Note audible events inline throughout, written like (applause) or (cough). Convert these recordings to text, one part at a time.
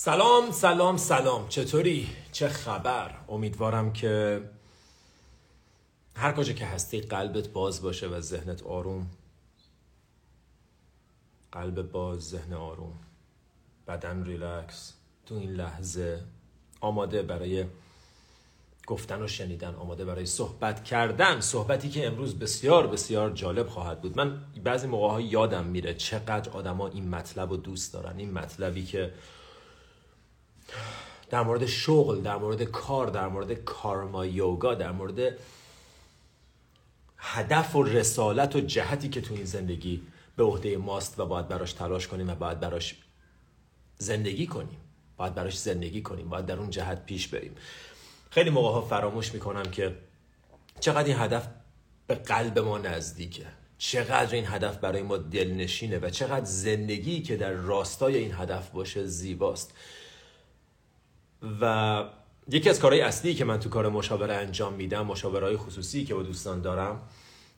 سلام سلام سلام. چطوری؟ چه خبر؟ امیدوارم که هر کجا که هستی قلبت باز باشه و ذهنت آروم. قلب باز ذهن آروم. بدن ریلکس. تو این لحظه آماده برای گفتن و شنیدن آماده برای صحبت کردن. صحبتی که امروز بسیار بسیار جالب خواهد بود. من بعضی موقع ها یادم میره چقدر آدما این مطلب رو دوست دارن. این مطلبی که در مورد شغل در مورد کار در مورد کارما یوگا در مورد هدف و رسالت و جهتی که تو این زندگی به عهده ماست و باید براش تلاش کنیم و باید براش زندگی کنیم. باید براش زندگی کنیم. باید در اون جهت پیش بریم. خیلی موقع ها فراموش می‌کنم که چقدر این هدف به قلب ما نزدیکه. چقدر این هدف برای ما دلنشینه و چقدر زندگی که در راستای این هدف باشه زیباست. و یکی از کارهای اصلی که من تو کار مشاوره انجام میدم مشاورهای خصوصی که با دوستان دارم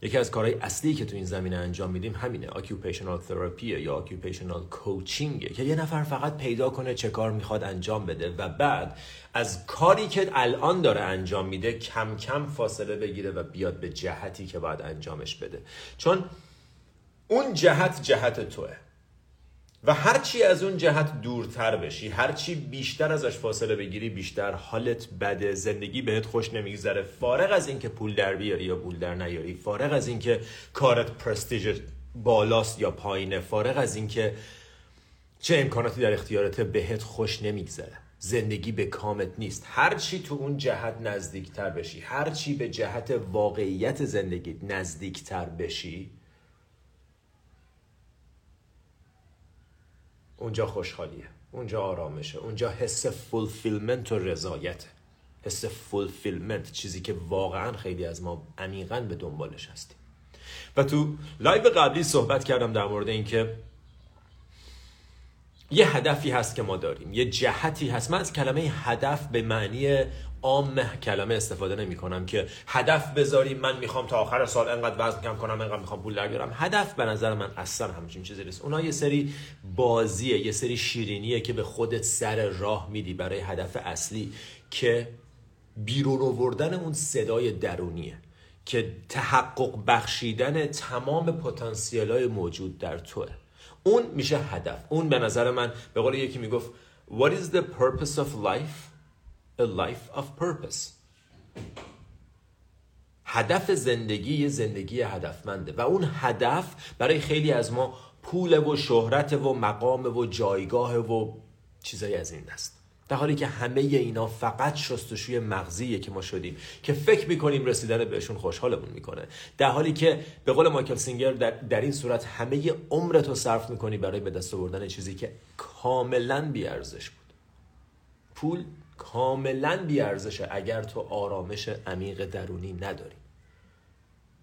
یکی از کارهای اصلی که تو این زمینه انجام میدیم همینه occupational therapy یا occupational coaching که یه نفر فقط پیدا کنه چه کار می‌خواد انجام بده و بعد از کاری که الان داره انجام میده کم کم فاصله بگیره و بیاد به جهتی که باید انجامش بده. چون اون جهت جهت توه. و هرچی از اون جهت دورتر بشی هرچی بیشتر ازش فاصله بگیری بیشتر حالت بده زندگی بهت خوش نمیگذره. فارغ از اینکه پول در بیاری یا پول در نیاری فارغ از اینکه کارت پرستیژ بالاست یا پایینه فارغ از اینکه چه امکاناتی در اختیارت بهت خوش نمیگذره. زندگی به کامت نیست. هرچی تو اون جهت نزدیکتر بشی هرچی به جهت واقعیت زندگی نزدیکتر بشی اونجا خوشحالیه. اونجا آرامشه. اونجا حس fulfillment و رضایته. حس fulfillment چیزی که واقعا خیلی از ما عمیقا به دنبالش هستیم. و تو لایو قبلی صحبت کردم در مورد اینکه یه هدفی هست که ما داریم. یه جهتی هست. من از کلمه هدف به معنی عام کلمه استفاده نمی کنم که هدف بذاریم من می‌خوام تا آخر سال انقدر وزن کم کنم انقدر می‌خوام پول در بیارم. هدف به نظر من اصلا همچین چیزی نیست. اونا یه سری بازیه یه سری شیرینیه که به خودت سر راه میدی برای هدف اصلی که بیرون آوردن اون صدای درونیه که تحقق بخشیدن تمام پتانسیل های موجود در توه. اون میشه هدف. اون به نظر من به قول یکی می‌گفت What is the purpose of life? A life of purpose. هدف زندگی یه زندگی هدفمنده و اون هدف برای خیلی از ما پول و شهرت و مقام و جایگاه و چیزایی از این دست. در حالی که همه اینا فقط شستشوی مغزیه که ما شدیم که فکر می‌کنیم رسیدن بهشون خوشحالمون می‌کنه. در حالی که به قول مایکل سینگر در, در این صورت همه عمرت رو صرف می‌کنی برای به دست آوردن چیزی که کاملا بیارزش بود. پول کاملا بیارزشه اگر تو آرامش عمیق درونی نداری.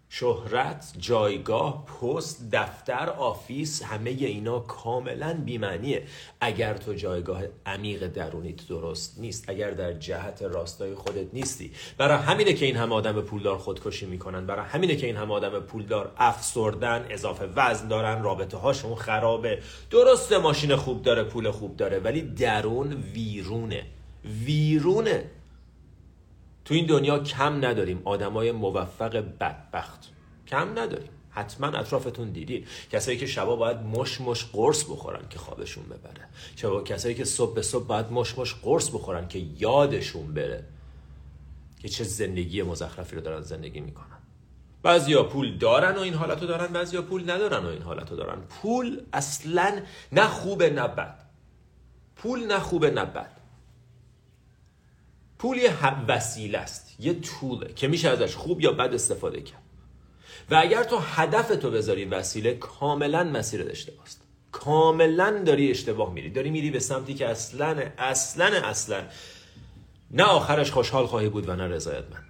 شهرت، جایگاه، پست، دفتر، آفیس همه اینا کاملا بیمعنیه. اگر تو جایگاه عمیق درونیت درست نیست اگر در جهت راستای خودت نیستی. برای همینه که این همه آدم پولدار خودکشی می‌کنن. برای همینه که این همه آدم پولدار افسردن اضافه وزن دارن رابطه هاشون خرابه. درست ماشین خوب داره پول خوب داره ولی درون ویرونه. ویرونه. تو این دنیا کم نداریم. آدمای موفق بدبخت. کم نداریم. حتما اطرافتون دیدید کسایی که شبا باید مش مش قرص بخورن که خوابشون ببره. شبا کسایی که صبح به صبح باید مش مش قرص بخورن که یادشون بره که چه زندگی مزخرفی رو دارن زندگی می‌کنن. بعضیا پول دارن و این حالتو دارن بعضیا پول ندارن و این حالتو دارن. پول اصلا نه خوبه نه بد. پول نه خوبه نه بد. پول یه وسیله است یه طوله که میشه ازش خوب یا بد استفاده کرد. و اگر تو هدف تو بذاری وسیله کاملا مسیر اشتباه است. کاملا داری اشتباه میری. داری میری به سمتی که اصلا اصلا اصلا نه آخرش خوشحال خواهی بود و نه رضایتمند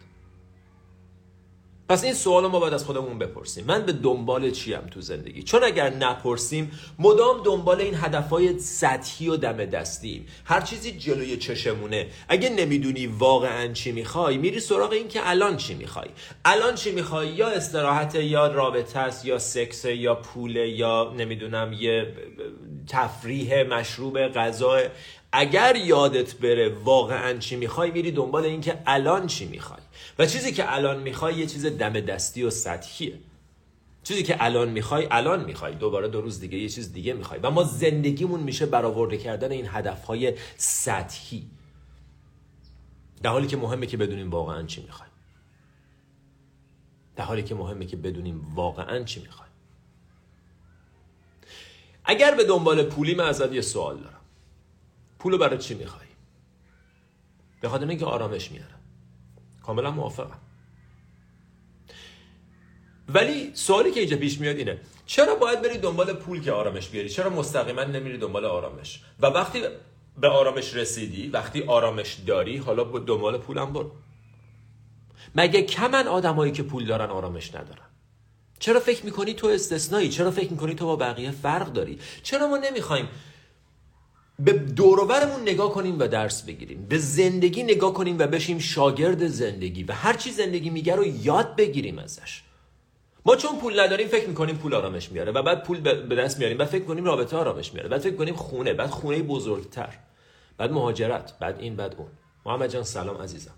پس این سوال ما باید از خودمون بپرسیم. من به دنبال چیم تو زندگی؟ چون اگر نپرسیم مدام دنبال این هدفهای سطحی و دم دستیم. هر چیزی جلوی چشمونه. اگه نمی‌دونی واقعا چی می‌خوای میری سراغ این که الان چی می‌خوای. الان چی می‌خوای؟ یا استراحت یا رابطه است یا سکس یا پول یا نمی‌دونم یه تفریح مشروب غذا. اگر یادت بره واقعا چی می‌خوای میری دنبال این که الان چی می‌خوای. و چیزی که الان می‌خوای یه چیز دم دستی و سطحیه. چیزی که الان می‌خوای الان می‌خوای. دوباره دو روز دیگه یه چیز دیگه می‌خوای. و ما زندگیمون میشه برآورده کردن این هدفهای سطحی. در حالی که مهمه که بدونیم واقعا چی می‌خوایم. در حالی که مهمه که بدونیم واقعا چی می‌خوایم. اگر به دنبال پولی من ازت یه سوال دارم. پولو برای چی می‌خوای؟ به خاطر اینکه آرامش میاره کاملا موافقم. ولی سوالی که اینجا پیش میاد اینه چرا باید بری دنبال پول که آرامش بیاری؟ چرا مستقیما نمیری دنبال آرامش؟ و وقتی به آرامش رسیدی وقتی آرامش داری حالا با دنبال پولم برو. مگه کمن آدمایی که پول دارن آرامش ندارن؟ چرا فکر می‌کنی تو استثنایی؟ چرا فکر می‌کنی تو با بقیه فرق داری؟ چرا ما نمی‌خوایم به دوروبرمون نگاه کنیم و درس بگیریم. به زندگی نگاه کنیم و بشیم شاگرد زندگی و هر چی زندگی میگه رو یاد بگیریم ازش. ما چون پول نداریم فکر می‌کنیم پول آرامش میاره و بعد پول به دست میاریم بعد فکر کنیم رابطه آرامش میاره. بعد فکر کنیم خونه بعد خونه بزرگتر بعد مهاجرت بعد این بعد اون. محمد جان سلام عزیزم.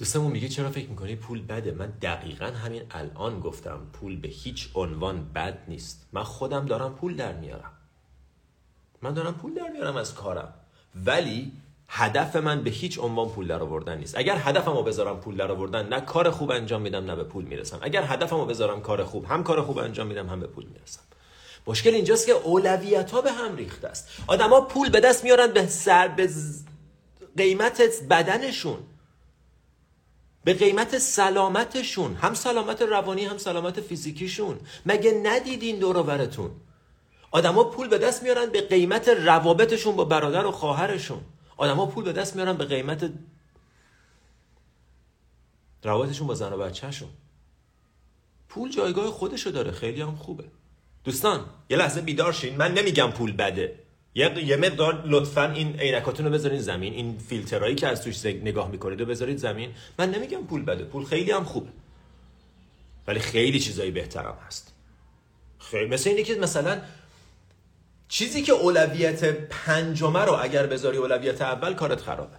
دوستمون میگه چرا فکر می‌کنی پول بده؟ من دقیقا همین الان گفتم پول به هیچ عنوان بد نیست. من خودم دارم پول در میارم. من دارم پول در میارم از کارم. ولی هدف من به هیچ عنوان پول در آوردن نیست. اگر هدفم رو بذارم پول در آوردن نه کار خوب انجام میدم نه به پول می‌رسم. اگر هدفم رو بذارم کار خوب هم کار خوب انجام میدم هم به پول می‌رسم. مشکل اینجاست که اولویت ها به هم ریخته است. آدما پول به دست میارن به سر به قیمت بدنشون. به قیمت سلامتشون هم سلامت روانی هم سلامت فیزیکیشون. مگه ندیدین دور آدما پول به دست میارن به قیمت روابطشون با برادر و خواهرشون. آدما پول به دست میارن به قیمت روابطشون با زن و بچهشون. پول جایگاه خودشو داره. خیلی هم خوبه. دوستان یه لحظه بیدار شین. من نمیگم پول بده. یه یه مقدار لطفا این عینکاتون رو بذارین زمین این فیلترایی که از توش نگاه می‌کنید رو بذارید زمین. من نمیگم پول بده پول خیلی هم خوبه ولی خیلی چیزایی بهترم هست. خیلی مثل اینه که مثلا چیزی که اولویت پنجمه رو اگر بذاری اولویت اول کارت خرابه.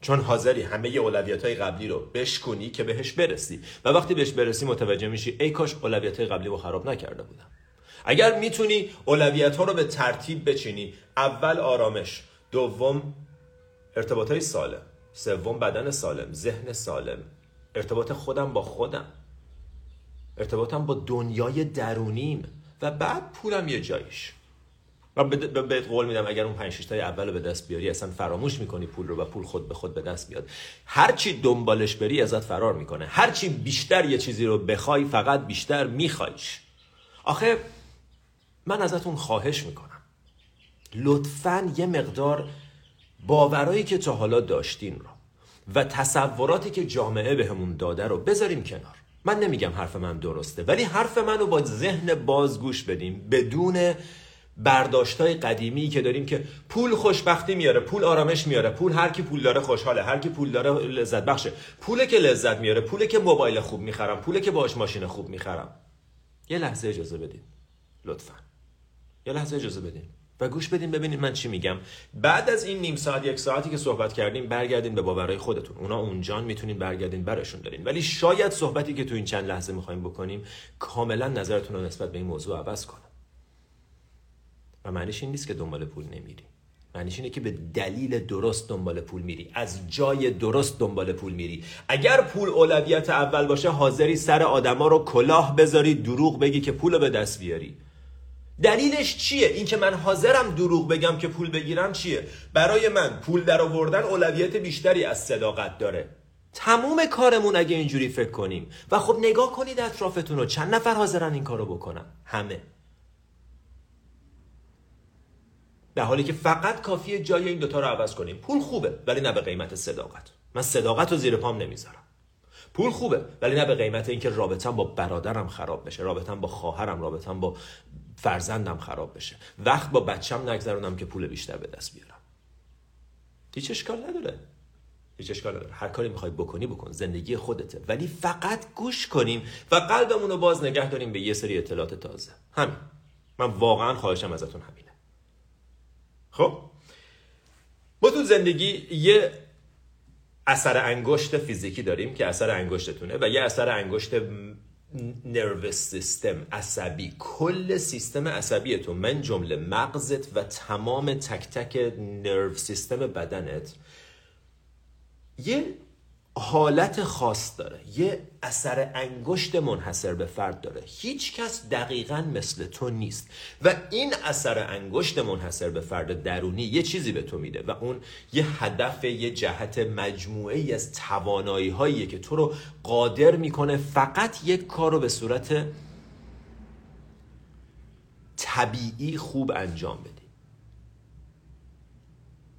چون حاضری همه اولویت های قبلی رو بشکنی که بهش برسی. و وقتی بهش برسی متوجه میشی ای کاش اولویت های قبلی رو خراب نکرده بودم. اگر می‌تونی اولویت ها رو به ترتیب بچینی اول آرامش دوم ارتباط های سالم سوم بدن سالم ذهن سالم. ارتباط خودم با خودم. ارتباطم با دنیای درونیم و بعد پولم یه جایش و به قول میدم اگر اون 5 6 اول رو به دست بیاری اصلا فراموش می‌کنی پول رو و پول خود به خود به دست بیاد. هر چی دنبالش بری ازت فرار می‌کنه. هر چی بیشتر یه چیزی رو بخوای فقط بیشتر میخوایش. آخه من ازتون خواهش می‌کنم. لطفا یه مقدار باورایی که تا حالا داشتین رو و تصوراتی که جامعه بهمون داده رو بذاریم کنار. من نمیگم حرف من درسته ولی حرف من رو با ذهن بازگوش بدیم بدون برداشتای قدیمی که داریم که پول خوشبختی میاره پول آرامش میاره پول هر کی پول داره خوشحاله هر کی پول داره لذت بخشه. پول که لذت میاره پول که موبایل خوب می‌خرم پول که باش ماشین خوب می‌خرم. یه لحظه اجازه بدید لطفا. یه لحظه اجازه بدین. و گوش بدین ببینید من چی میگم. بعد از این نیم ساعت یک ساعتی که صحبت کردیم برگردین به باورهای خودتون. اونا اونجان می‌تونین برگردین برشون دارین. ولی شاید صحبتی که تو این چند لحظه می‌خوایم بکنیم کاملا نظرتون رو نسبت به این موضوع عوض کنه. و معنیش این نیست که دنبال پول نمیری معنیش اینه که به دلیل درست دنبال پول میری از جای درست دنبال پول میری اگر پول اولویت اول باشه حاضری سر آدما رو کلاه بذاری دروغ بگی که پول به دست بیاری. دلیلش چیه؟ اینکه من حاضرم دروغ بگم که پول بگیرم چیه؟ برای من پول در آوردن اولویت بیشتری از صداقت داره. تموم کارمون اگه اینجوری فکر کنیم. و خب نگاه کنید اطرافتون رو. چند نفر حاضرن این کارو بکنن؟ همه. در حالی که فقط کافیه جای این دوتا رو عوض کنیم. پول خوبه ولی نه به قیمت صداقت. من صداقت رو زیر پام نمی‌ذارم. پول خوبه ولی نه به قیمت اینکه رابطم با برادرم خراب بشه رابطم با خواهرم رابطم با فرزندم خراب بشه. وقت با بچم نگذرونم که پول بیشتر به دست بیارم. هیچ اشکال نداره. هیچ اشکال نداره. هر کاری می‌خوای بکنی بکن. زندگی خودته. ولی فقط گوش کنیم و قلبمون رو باز نگه داریم به یه سری اطلاعات تازه. همین. من واقعا خواهشم ازتون همینه. خب؟ ما تو زندگی یه اثر انگشت فیزیکی داریم که اثر انگشتتونه و یه اثر انگشت نروس سیستم عصبی. کل سیستم عصبیتون من جمله مغزت و تمام تک تک نرو سیستم بدنت. یه حالت خاص داره. یه اثر انگشت منحصر به فرد داره. هیچ کس دقیقا مثل تو نیست. و این اثر انگشت منحصر به فرد درونی یه چیزی به تو میده. و اون یه هدف یه جهت مجموعه از توانایی هاییه که تو رو قادر می‌کنه فقط یک کار رو به صورت طبیعی خوب انجام بدی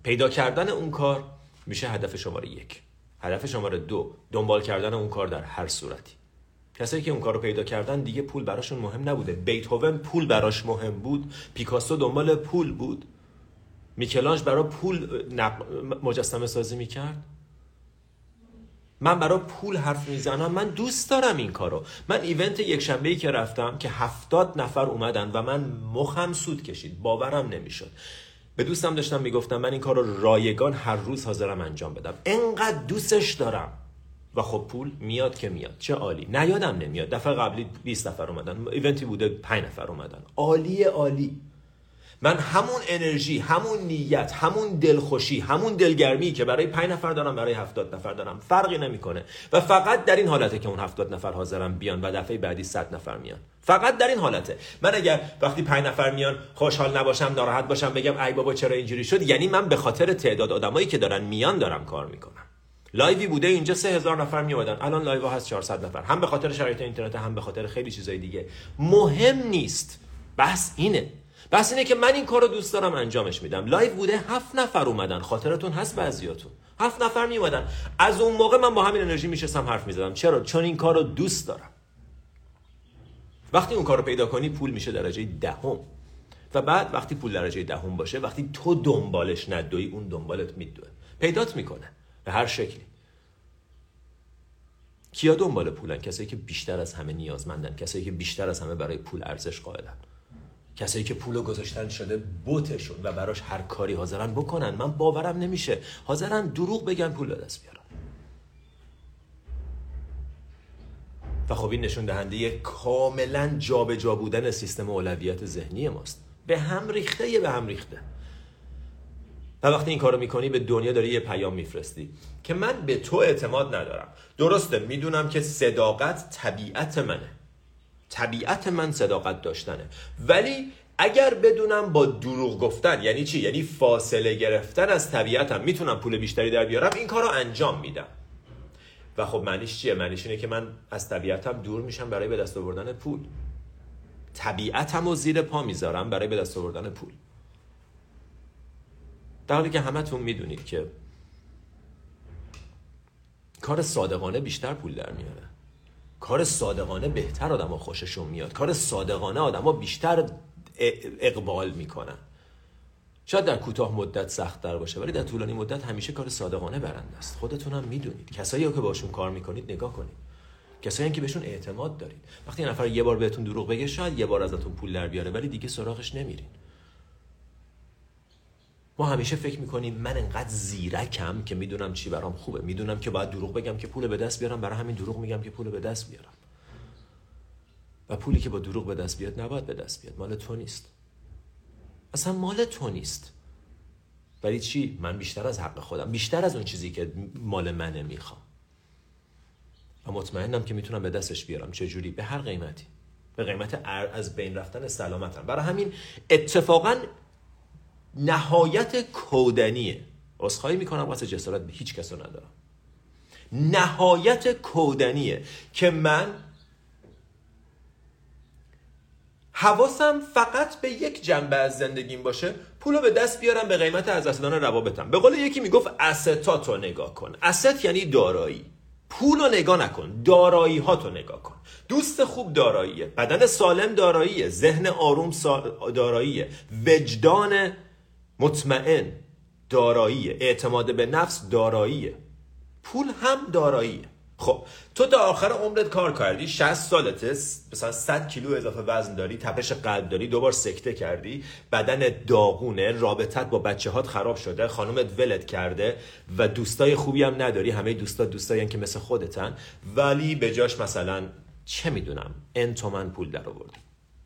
پیدا کردن اون کار میشه هدف شماره یک. هدف شماره دو دنبال کردن اون کار در هر صورتی. کسایی که اون کار رو پیدا کردن دیگه پول براشون مهم نبوده. بیتهوون پول براش مهم بود. پیکاسو دنبال پول بود. میکلانج برای پول مجسمه سازی می‌کرد. من برای پول حرف می‌زنم. من دوست دارم این کارو. من ایونت یک شنبه ای که رفتم که هفتاد نفر اومدن و من مخم سود کشید. باورم نمی‌شد. به دوستم داشتم می‌گفتم من این کار رو رایگان هر روز حاضرم انجام بدم. انقدر دوستش دارم. و خب پول میاد که میاد. چه عالی. نیادم نمیاد. دفعه قبلی 20 نفر اومدن. ایونتی بوده 5 نفر اومدن. عالی عالی. من همون انرژی همون نیت همون دلخوشی همون دلگرمی که برای 5 نفر دارم برای 70 نفر دارم فرقی نمی‌کنه. و فقط در این حالته که اون 70 نفر حاضرن بیان و دفعه بعدی 100 نفر میان. فقط در این حالته. من اگر وقتی 5 نفر میان خوشحال نباشم ناراحت باشم بگم ای بابا چرا اینجوری شد؟ یعنی من به خاطر تعداد آدمایی که دارن میان دارم کار می‌کنم. لایوی بوده اینجا سه هزار نفر می الان لایو هست 400 نفر. هم به خاطر شرایط اینترنت هم به خاطر خیلی چیزای دیگه. مهم نیست. بحث اینه. بحث اینه که من این کار رو دوست دارم انجامش میدم. لایو بوده هفت نفر اومدن. خاطرتون هست بعضیاتون. هفت نفر می اومدن از اون موقع من با همین انرژی میشستم حرف می‌زدم. چرا؟ چون این کار رو دوست دارم. وقتی اون کار رو پیدا کنی پول میشه درجه دهم. و بعد وقتی پول درجه دهم باشه وقتی تو دنبالش ندوی اون دنبالت میدوه. پیدات می‌کنه. به هر شکلی. کیا دنبال پولن؟ کسایی که بیشتر از همه نیازمندن. کسایی که بیشتر از همه برای پول ارزش قائلن. کسایی که پولو گذاشتن شده بوتشون و براش هر کاری حاضرن بکنن. من باورم نمیشه. حاضرن دروغ بگن پول دست بیارن. و خب این نشون دهنده کاملا جابجا بودن سیستم اولویت ذهنی ماست. به هم ریخته یه به هم ریخته. و وقتی این کارو می‌کنی به دنیا داری یه پیام میفرستی که من به تو اعتماد ندارم. درسته می‌دونم که صداقت طبیعت منه. طبیعت من صداقت داشتنه. ولی اگر بدونم با دروغ گفتن یعنی چی؟ یعنی فاصله گرفتن از طبیعتم می‌تونم پول بیشتری در بیارم این کار رو انجام میدم. و خب معنیش چیه؟ معنیش اینه که من از طبیعتم دور میشم برای به دست آوردن پول. طبیعتم رو زیر پا می‌ذارم برای به دست آوردن پول. در حالی که همتون می‌دونید که کار صادقانه بیشتر پول در میاره. کار صادقانه بهتر آدم خوششون میاد. کار صادقانه آدما بیشتر اقبال می‌کنن. شاید در کوتاه مدت سخت در باشه ولی در طولانی مدت همیشه کار صادقانه برنده است. خودتون هم می‌دونید. کسایی که باشون کار می‌کنید نگاه کنید. کسایی که بهشون اعتماد دارید. وقتی نفر یه بار بهتون دروغ بگه شاید یه بار ازتون پول در بیاره ولی دیگه سراغش نمیرین. ما همیشه فکر می‌کنیم من انقدر زیرکم که می‌دونم چی برام خوبه. می‌دونم که باید دروغ بگم که پول به دست بیارم برای همین دروغ میگم که پول به دست بیارم. و پولی که با دروغ به دست بیاد نباید به دست بیاد. مال تو نیست. اصلا مال تو نیست. ولی چی؟ من بیشتر از حق خودم. بیشتر از اون چیزی که مال منه می‌خوام. و مطمئنم که می‌تونم به دستش بیارم. چه جوری؟ به هر قیمتی. به قیمت از بین رفتن سلامتم. برای همین اتفاقا نهایت کودنیه. اصخایی می‌کنم واسه جسارت به هیچ کسو ندارم. نهایت کودنیه که من حواسم فقط به یک جنبه از زندگیم باشه پولو به دست بیارم به قیمت از دستدان روابطم. به قول یکی می‌گفت استاتو نگاه کن. است یعنی دارایی. پول رو نگاه نکن دارایی ها تو نگاه کن. دوست خوب داراییه. بدن سالم داراییه. ذهن آروم داراییه. وجدان مطمئن داراییه. اعتماد به نفس داراییه. پول هم داراییه. خب تو تا آخر عمرت کار کردی 60 سالته مثلا 100 کیلو اضافه وزن داری تپش قلب داری دوبار سکته کردی بدن داغونه رابطت با بچه هات خراب شده خانومت ولت کرده و دوستای خوبی هم نداری همه دوستا دوستایی که مثل خودتن. ولی به جاش مثلا چه می‌دونم ان تومن پول در آوردی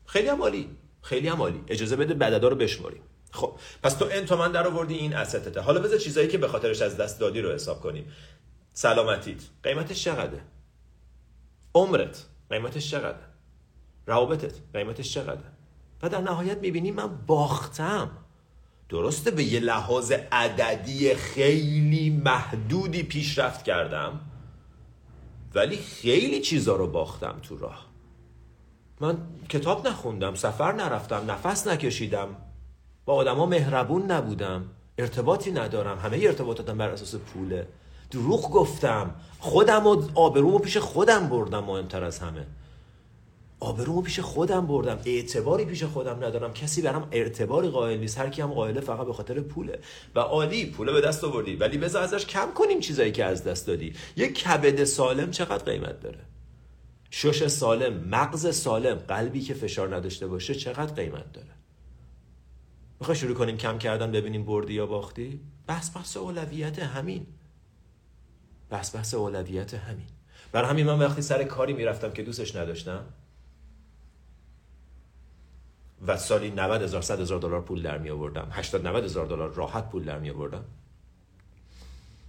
خیلی هم عالی. خیلی هم عالی. اجازه بده بددا رو بشماریم. خب پس تو ان تومن در آوردی این استته حالا بذار چیزایی که به خاطرش از دست دادی رو حساب کنیم. سلامتیت. قیمتش چقدره؟ عمرت. قیمتش چقدره؟ روابطت. قیمتش چقدره؟ و در نهایت می‌بینی من باختم. درسته به یه لحاظ عددی خیلی محدودی پیشرفت کردم ولی خیلی چیزا رو باختم تو راه. من کتاب نخوندم سفر نرفتم نفس نکشیدم. با آدما مهربون نبودم. ارتباطی ندارم. همه ارتباطاتم بر اساس پوله. دروغ گفتم. خودم و آبرومو پیش خودم بردم مهمتر از همه. آبرومو پیش خودم بردم. اعتباری پیش خودم ندارم. کسی برام اعتباری قائل نیست. هر کی هم قائله فقط به خاطر پوله. و عالی پوله به دست آوردی. ولی بذار ازش کم کنیم چیزایی که از دست دادی. یک کبد سالم چقدر قیمت داره؟ شش سالم مغز سالم قلبی که فشار نداشته باشه چقدر قیمت داره؟ می‌خوای شروع کنیم کم کردن ببینیم بردی یا باختی؟ بس بس اولویت همین. بس بحث اولویت همین. برای همین من وقتی سر کاری می‌رفتم که دوستش نداشتم و سالی 90 هزار 100 هزار دلار پول در می آوردم 80 90 هزار دلار راحت پول در می آوردم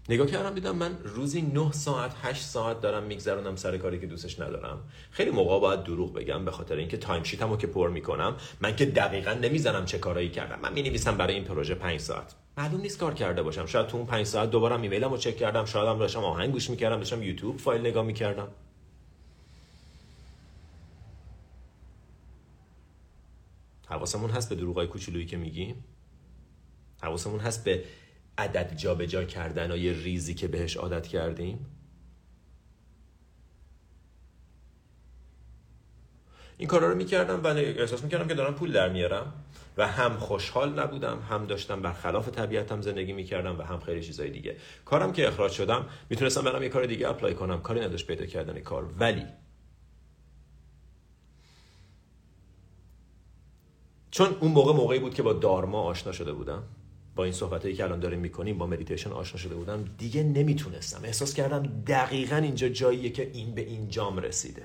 نگاه کردم دیدم من روزی 9 ساعت 8 ساعت دارم میگذرونم سر کاری که دوستش ندارم. خیلی موقع باید دروغ بگم به خاطر اینکه تایم شیتمو که پر می‌کنم من که دقیقا نمی‌زنم چه کارایی کردم. من می برای این پروژه 5 ساعت. معلوم نیست کار کرده باشم. شاید تو اون 5 ساعت دوباره ایمیلم رو چک کردم شاید هم داشتم آهنگ گوش می‌کردم داشتم یوتیوب فایل نگاه می‌کردم. حواسمون هست به دروغای کوچولویی که میگیم؟ حواسمون هست به عدد جابجا کردن و یه ریزی که بهش عادت کردیم؟ این کارا رو می‌کردم و احساس می‌کردم که دارم پول در میارم و هم خوشحال نبودم هم داشتم برخلاف طبیعتم زندگی می‌کردم و هم خیلی چیزای دیگه. کارم که اخراج شدم می‌تونستم برم یه کار دیگه اپلای کنم. کاری نداشت پیدا کردن کار. ولی چون اون موقع موقعی بود که با دارما آشنا شده بودم با این صحبتایی که الان داریم می‌کنیم با مدیتیشن آشنا شده بودم دیگه نمی‌تونستم. احساس کردم دقیقا اینجا جاییه که این به اینجام رسیده.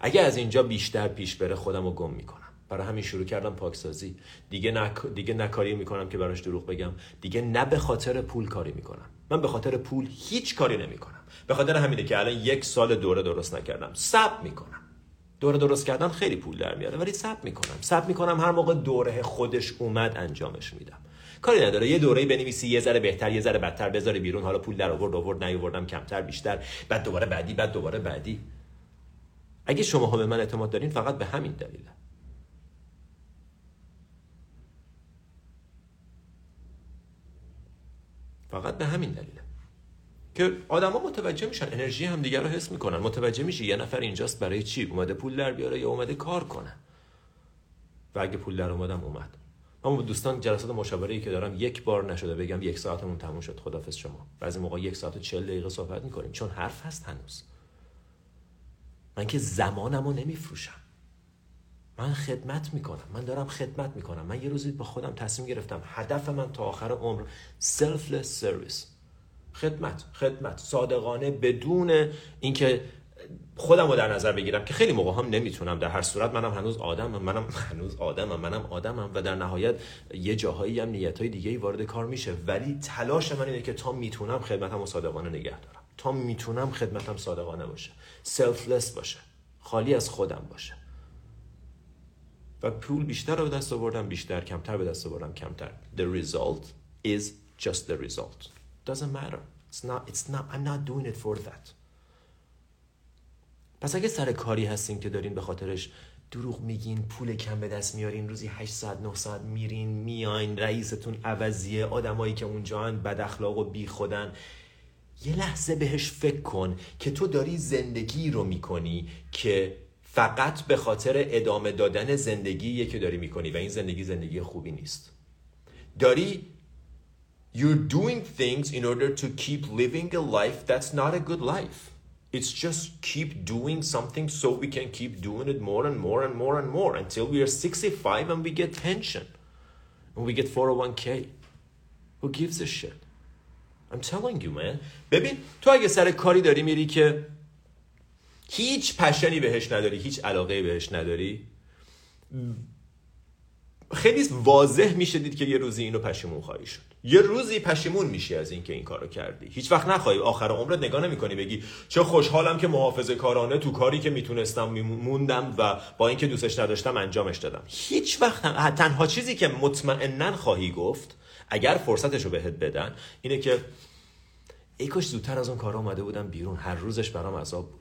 اگه از اینجا بیشتر پیش بره خودم رو گم می‌کنم. برای همین شروع کردم پاکسازی. دیگه نه دیگه نه کاری می‌کنم که براش دروغ بگم. دیگه نه به خاطر پول کاری می‌کنم. من به خاطر پول هیچ کاری نمی‌کنم. به خاطر همینه که الان یک سال دوره درست نکردم. سب می‌کنم. دوره درست کردن خیلی پول در میاره ولی سب می‌کنم. سب می‌کنم هر موقع دوره خودش اومد انجامش میدم. کاری نداره. یه دوره‌ای بنویسی یه ذره بهتر یه ذره بدتر بذاری بیرون. حالا پول در آورد آورد نیاوردم کمتر بیشتر. بعد دوباره بعدی بعد دوباره بعدی. اگه شما به من اعتماد دارین فقط به همین دلیله فقط به همین دلیله که آدما متوجه میشن انرژی همدیگه رو حس می‌کنن. متوجه میشه یه نفر اینجاست برای چی؟ اومده پول در بیاره یا اومده کار کنه. و اگه پول در اومدم اومد. اما دوستان جلسات مشاوره که دارم یک بار نشده بگم یک ساعتمون تموم شد خدافظ شما. بعضی موقع یک ساعت و چل دقیقه صحبت می‌کنیم چون حرف هست هنوز. من که زمانم رو نمیفروشم. من خدمت می‌کنم. من دارم خدمت می‌کنم. من یه روزی با خودم تصمیم گرفتم هدف من تا آخر عمر selfless service. خدمت خدمت. صادقانه بدون اینکه خودم رو در نظر بگیرم که خیلی موقع هم نمی‌تونم در هر صورت. منم هنوز آدمم منم هنوز آدمم منم آدمم و در نهایت یه جاهایی هم نیت های دیگه وارد کار میشه. ولی تلاش من اینه که تا می‌تونم خدمتم صادقانه نگه دارم. تا می‌تونم خدمتم صادقانه باشه. Selfless باشه. خالی از خودم باشه. و پول بیشتر رو به دست آوردم بیشتر کمتر به دست آوردم کمتر. The result is just the result. Doesn't matter. It's not it's not I'm not doing it for that. پس اگه سر کاری هستین که دارین به خاطرش دروغ میگین پول کم به دست میارین روزی 8 ساعت 9 ساعت میرین میاین رئیستون عوضیه آدمایی که اونجا هن بد اخلاق و بی خودن. یه لحظه بهش فکر کن که تو داری زندگی رو می‌کنی که فقط به خاطر ادامه دادن زندگی که داری می‌کنی و این زندگی زندگی خوبی نیست. داری you're doing things in order to keep living a life that's not a good life. it's just keep doing something so we can keep doing it more and more and more and more until we are 65 and we get pension and we get 401k who gives a shit I'm telling you man ببین تو اگه سر کاری داری میری که هیچ پشنی بهش نداری هیچ علاقه بهش نداری خیلی واضح میشه دید که یه روزی اینو پشیمون خواهی شد یه روزی پشیمون میشی از اینکه این کارو کردی. هیچ وقت نخواهی. آخر عمرت نگاه نمی‌کنی بگی چه خوشحالم که محافظه کارانه تو کاری که می‌تونستم موندم و با اینکه دوستش نداشتم انجامش دادم. هیچ وقت تنها چیزی که مطمئنا خواهی گفت اگر فرصتش رو بهت بدن اینه که ای کاش زودتر از اون کار اومده بودم بیرون. هر روزش برام عذاب بود.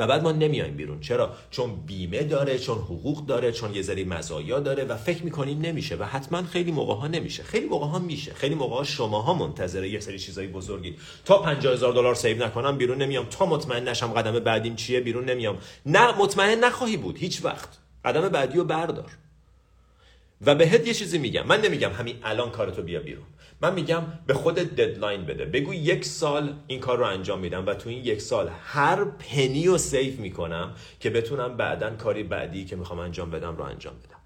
و بعد ما نمیایم بیرون. چرا؟ چون بیمه داره چون حقوق داره چون یه ذره مزایا داره و فکر می‌کنیم نمیشه و حتما خیلی موقع ها نمیشه. خیلی موقع ها میشه. خیلی موقع ها شماها منتظره یه سری چیزای بزرگی تا 50000 دلار save نکنم بیرون نمیام. تا مطمئن نشم قدم بعدیم چیه بیرون نمیام. نه مطمئن نخواهی بود. هیچ وقت. قدم بعدی رو بردار. و بهت یه چیزی میگم. من نمیگم همین الان کارتو بیا بیرون. من میگم به خودت deadline بده. بگو یک سال این کار رو انجام میدم و تو این یک سال هر penny رو save می‌کنم که بتونم بعدا کاری بعدی که می‌خوام انجام بدم رو انجام بدم.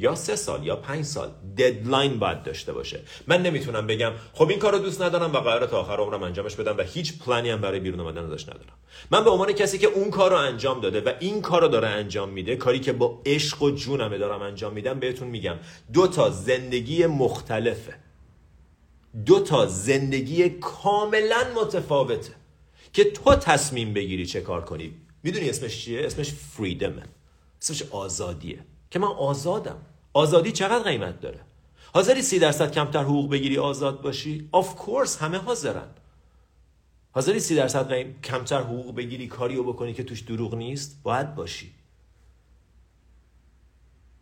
یا سه سال یا پنج سال ددلاین باید داشته باشه. من نمی‌تونم بگم خب این کار رو دوست ندارم و قرار تا آخر عمرم انجامش بدم و هیچ پلانی هم برای بیرون اومدن ازش ندارم. من به عنوان کسی که اون کار رو انجام داده و این کار رو داره انجام میده کاری که با عشق و جونم دارم انجام میدم بهتون میگم دو تا زندگی مختلفه. دو تا زندگی کاملا متفاوته که تو تصمیم بگیری چه کار کنی. می‌دونی اسمش چیه؟ اسمش فریدمه اسمش آزادیه. که من آزادم. آزادی چقدر قیمت داره؟ حاضری سی درصد کمتر حقوق بگیری آزاد باشی؟ آف کورس همه حاضرن. حاضری سی درصد کمتر حقوق بگیری کاری رو بکنی که توش دروغ نیست باید باشی.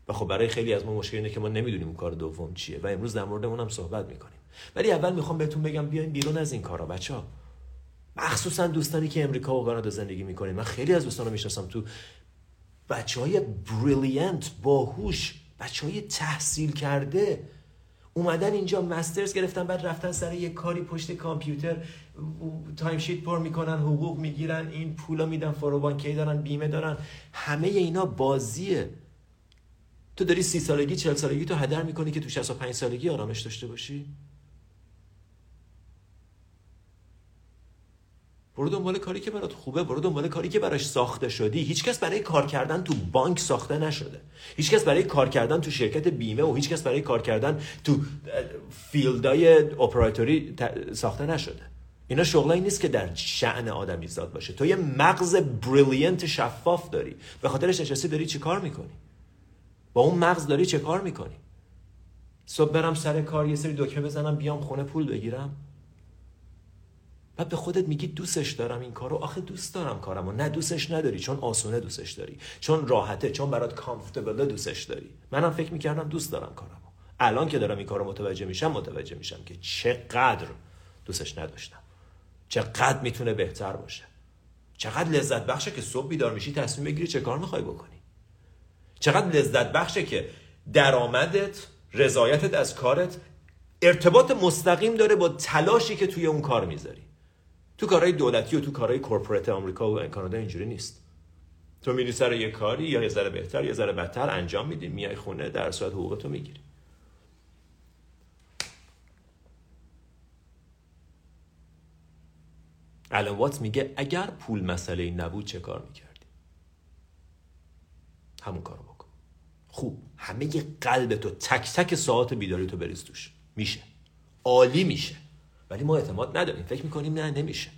و خب برای خیلی از ما مشکل اینه که ما نمی‌دونیم اون کار دوم چیه و امروز در مورد اونم صحبت می‌کنیم. ولی اول می‌خوام بهتون بگم بیاین بیرون از این کارا بچه ها مخصوصا دوستانی که امریکا و کانادا زندگی می‌کنین من خیلی از دوستان رو می‌شناسم تو بچه های brilliant باهوش بچه های تحصیل کرده. اومدن اینجا masters گرفتن بعد رفتن سر یه کاری پشت کامپیوتر. time sheet پر می‌کنن حقوق می‌گیرن این پولا میدن فروبانکی دارن بیمه دارن. همه اینا بازیه. تو داری سی سالگی چل سالگی تو هدر می‌کنی که تو 65 سالگی آرامش داشته باشی؟ برو دنبال کاری که برات خوبه برو دنبال کاری که براش ساخته شدی. هیچکس برای کار کردن تو بانک ساخته نشده. هیچکس برای کار کردن تو شرکت بیمه و هیچکس برای کار کردن تو field ای اپراتوری ساخته نشده. اینا شغلایی نیست که در شأن آدمی زاد باشه. تو یه مغز brilliant شفاف داری. به خاطرش نشستی داری چی کار می‌کنی؟ با اون مغز داری چه کار می‌کنی؟ صبح برم سر کار یه سری دکمه بزنم بیام خونه پول بگیرم. بعد به خودت میگی دوستش دارم این کارو آخه دوست دارم کارمو. نه دوستش نداری چون آسونه دوستش داری. چون راحته چون برات کامفتبله دوستش داری. منم فکر می‌کردم دوست دارم کارمو. الان که دارم این کارو متوجه میشم متوجه میشم که چقدر دوستش نداشتم. چقدر می‌تونه بهتر باشه. چقدر لذت بخشه که صبح بیدار میشی تصمیم بگیری چه کار می‌خوای بکنی. چقدر لذت بخشه که درآمدت رضایتت از کارت ارتباط مستقیم داره با تلاشی که توی اون کار می‌ذاری. تو کارهای دولتی و تو کارهای کورپوریت آمریکا و کانادا اینجوری نیست. تو میری سر یه کاری یا یه ذره بهتر یه ذره بدتر انجام میدی میای خونه در صورت حقوقتو می‌گیری. الان وات میگه اگر پول مسئله نبود چه کار می‌کردی؟ همون کارو بکن. خوب. همه قلب تو تک تک ساعت بیداری تو بریز توش. میشه. عالی میشه. ولی ما اعتماد نداریم. فکر می‌کنیم نه نمیشه.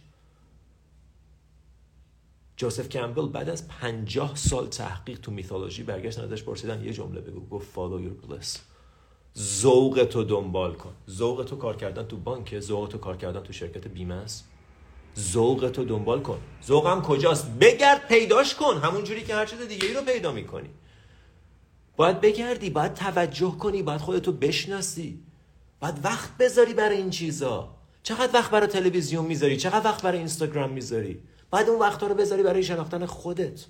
جوزف کمبل بعد از پنجاه سال تحقیق تو میثولوژی برگشت ازش پرسیدن یه جمله بگو گفت follow your bliss. ذوق تو دنبال کن. ذوق تو کار کردن تو بانک ذوق تو کار کردن تو شرکت بیمه است. ذوق تو دنبال کن. ذوقم کجاست؟ بگرد پیداش کن. همون جوری که هر چیز دیگه ای رو پیدا می‌کنی. باید بگردی باید توجه کنی باید خودتو بشناسی. باید وقت بذاری برای این چیزا. چقدر وقت برای تلویزیون می‌ذاری؟ چقدر وقت برای اینستاگرام می‌ذاری؟ باید اون وقت رو بذاری برای شناختن خودت.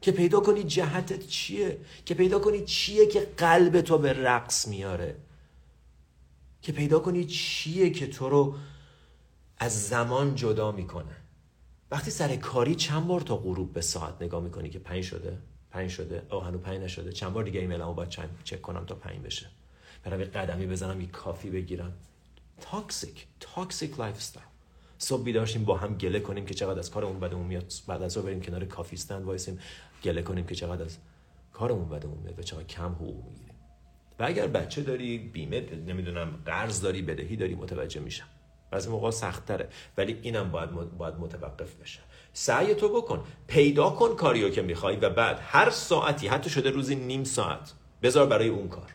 که پیدا کنی جهتت چیه؟ که پیدا کنی چیه که قلب تو به رقص میاره؟ که پیدا کنی چیه که تو رو از زمان جدا می‌کنه؟ وقتی سر کاری چند بار تا غروب به ساعت نگاه می‌کنی که پنج شده؟ پنج شده؟ او هنو پنج نشده. چند بار دیگه ایمیلمو باید چک کنم تا پنج بشه. برم یه قدمی بزنم یه coffee بگیرم. toxic toxic lifestyle صبح بیدارشیم با هم گله کنیم که چقدر از کارمون بدمون میاد. بعد از بریم کنار coffee stand وایسیم گله کنیم که چقدر از کارمون بدمون میاد و چقدر کم حقوق می‌گیریم. و اگر بچه داری بیمه نمی‌دونم قرض داری بدهی داری متوجه میشم. اون موقع سخت تره ولی اینم باید باید متوقف بشه. سعی تو بکن. پیدا کن کاریو که می‌خوای و بعد هر ساعتی حتی شده روزی نیم ساعت بذار برای اون کار.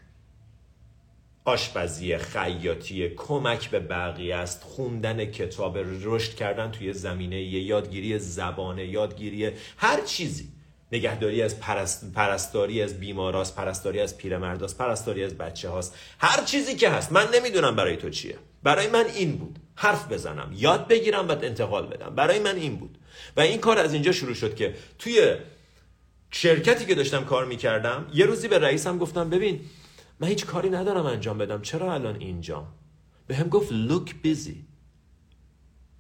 آشپزی خیاطی کمک به بقیه است. خوندن کتاب رشد کردن توی زمینه یادگیری زبانه یادگیری هر چیزی. نگهداری از پرست، پرستاری از بیماراست پرستاری از پیرمرداست پرستاری از بچه هاست. هر چیزی که هست. من نمی‌دونم برای تو چیه. برای من این بود. حرف بزنم. یاد بگیرم و انتقال بدم. برای من این بود. و این کار از اینجا شروع شد که توی شرکتی که داشتم کار می‌کردم یه روزی به رئیسم گفتم ببین من هیچ کاری ندارم انجام بدم. چرا الان اینجا به هم گفت look busy.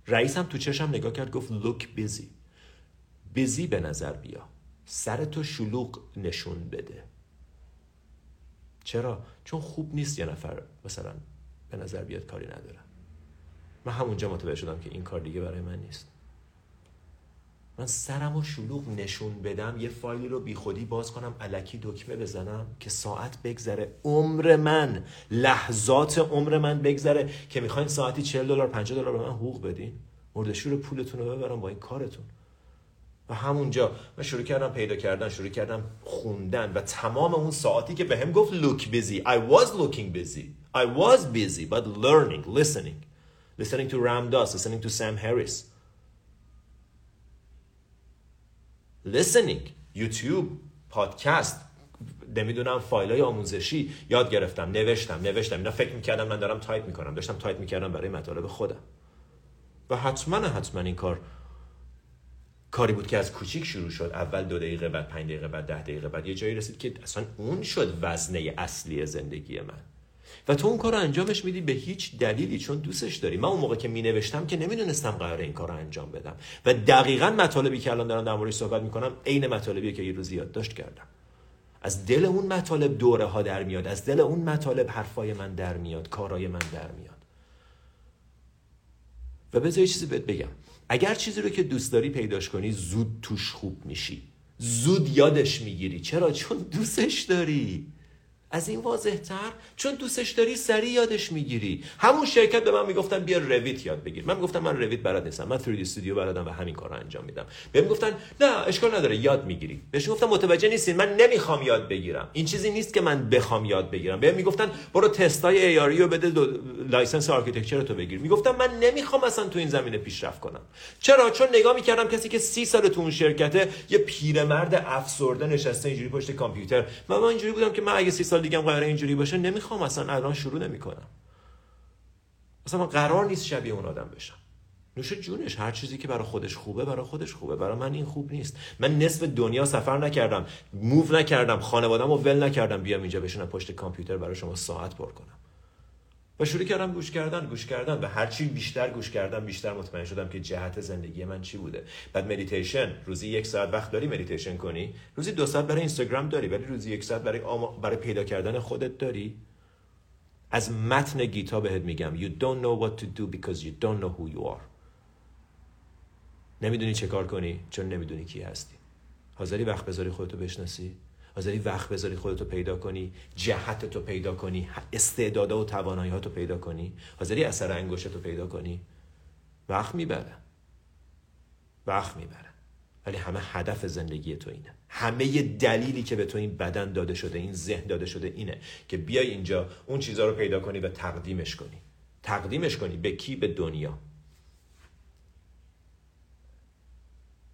رئیسم تو چشم نگاه کرد گفت look busy. Busy به نظر بیا. سر تو شلوغ نشون بده. چرا؟ چون خوب نیست یه نفر مثلا به نظر بیاد کاری نداره. من همونجا متوجه شدم که این کار دیگه برای من نیست. من سرم و شلوغ نشون بدم یه فایلی رو بیخودی باز کنم علکی دکمه بزنم که ساعت بگذره. عمر من لحظات عمر من بگذره که می‌خواین ساعتی 40 دلار 50 دلار به من حقوق بدین. مردشور پولتون رو ببرم با این کارتون. و همونجا من شروع کردم پیدا کردن شروع کردم خوندن و تمام اون ساعتی که بهم گفت look busy. I was looking busy. I was busy but learning listening. Listening to Ram Dass listening to Sam Harris. Listening YouTube پادکست نمی‌دونم فایل های آموزشی یاد گرفتم نوشتم نوشتم. اینا فکر می‌کردم من دارم تایپ می‌کنم. داشتم تایپ می‌کردم برای مطالب خودم. و حتما حتما این کار کاری بود که از کوچیک شروع شد. اول دو دقیقه بعد پنج دقیقه بعد ده دقیقه بعد یه جایی رسید که اصلا اون شد وزنه اصلی زندگی من. و تو اون کار رو انجامش میدی به هیچ دلیلی چون دوستش داری. من اون موقع که می نوشتم که نمی‌دونستم قرار این کار رو انجام بدم. و دقیقا مطالبی که الان دارم در موردش صحبت می‌کنم عین مطالبی که یه روز یادداشت کردم. از دل اون مطالب دوره ها در میاد از دل اون مطالب حرفای من در میاد کارای من در میاد. و بذار یه چیزی بهت بگم. اگر چیزی رو که دوست داری پیداش کنی زود توش خوب میشی. زود یادش می‌گیری. چرا؟ چون دوستش داری. از این واضح تر چون دوستش داری سریع یادش می‌گیری. همون شرکت به من می‌گفتن بیا رویت یاد بگیر. من می‌گفتم من رویت بلد نیستم. من 3D استودیو بلدم و همین کار رو انجام میدم. بهم می‌گفتن نه اشکال نداره یاد می‌گیری. بهش گفتم متوجه نیستین من نمی‌خوام یاد بگیرم. این چیزی نیست که من بخوام یاد بگیرم. بهم می‌گفتن برو تستای ای رو بده license architecture تو بگیر. می‌گفتم من نمی‌خوام اصلا تو این زمینه پیشرفت کنم. چرا؟ چون نگاه می‌کردم کسی که سی سال تو اون شرکته یه پیرمرد افسرده نشسته اینجوری پشت کامپیوتر. من, من اینجوری بودم که من اگه سی سال دیگه قرار اینجوری باشه نمی‌خوام اصلا الان شروع نمی‌کنم. اصلا من قرار نیست شبیه اون آدم بشم. نوش جونش هر چیزی که برای خودش خوبه برای خودش خوبه. برای من این خوب نیست. من نصف دنیا سفر نکردم move نکردم خانوادم رو ول نکردم بیام اینجا بشینم پشت کامپیوتر برای شما ساعت پر کنم. و شروع کردم گوش کردن گوش کردن. و هرچی بیشتر گوش کردم بیشتر مطمئن شدم که جهت زندگی من چی بوده. بعد مدیتیشن روزی یک ساعت وقت داری مدیتیشن کنی؟ روزی دو ساعت برای اینستاگرام داری ولی روزی یک ساعت برای برای پیدا کردن خودت داری؟ از متن گیتا بهت میگم. You don't know what to do because you don't know who you are. نمی‌دونی چه کار کنی چون نمی‌دونی کی هستی. حاضری وقت بذاری خودتو بشناسی؟ حاضری وقت بذاری خودتو پیدا کنی جهتتو پیدا کنی استعدادا و تواناییاتو پیدا کنی حاضری اثر انگشتتو پیدا کنی. وقت می‌بره. وقت می‌بره. ولی همه هدف زندگی تو اینه. همه دلیلی که به تو این بدن داده شده این ذهن داده شده اینه که بیای اینجا اون چیزها رو پیدا کنی و تقدیمش کنی. تقدیمش کنی به کی؟ به دنیا.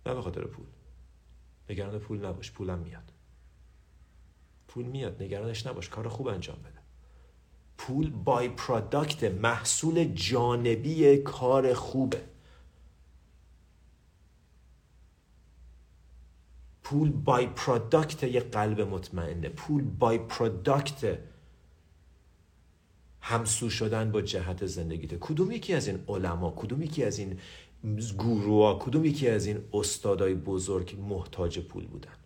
نه به خاطر پول. نگران پول نباش پولم میاد. پول میاد نگرانش نباش کار خوب انجام بده. پول بای پرادکت محصول جانبی کار خوبه. پول بای پرادکت یه قلب مطمئنه. پول بای پرادکت همسو شدن با جهت زندگیته. کدوم یکی از این علما کدوم یکی از این گروها کدوم یکی از این استادای بزرگ محتاج پول بودن؟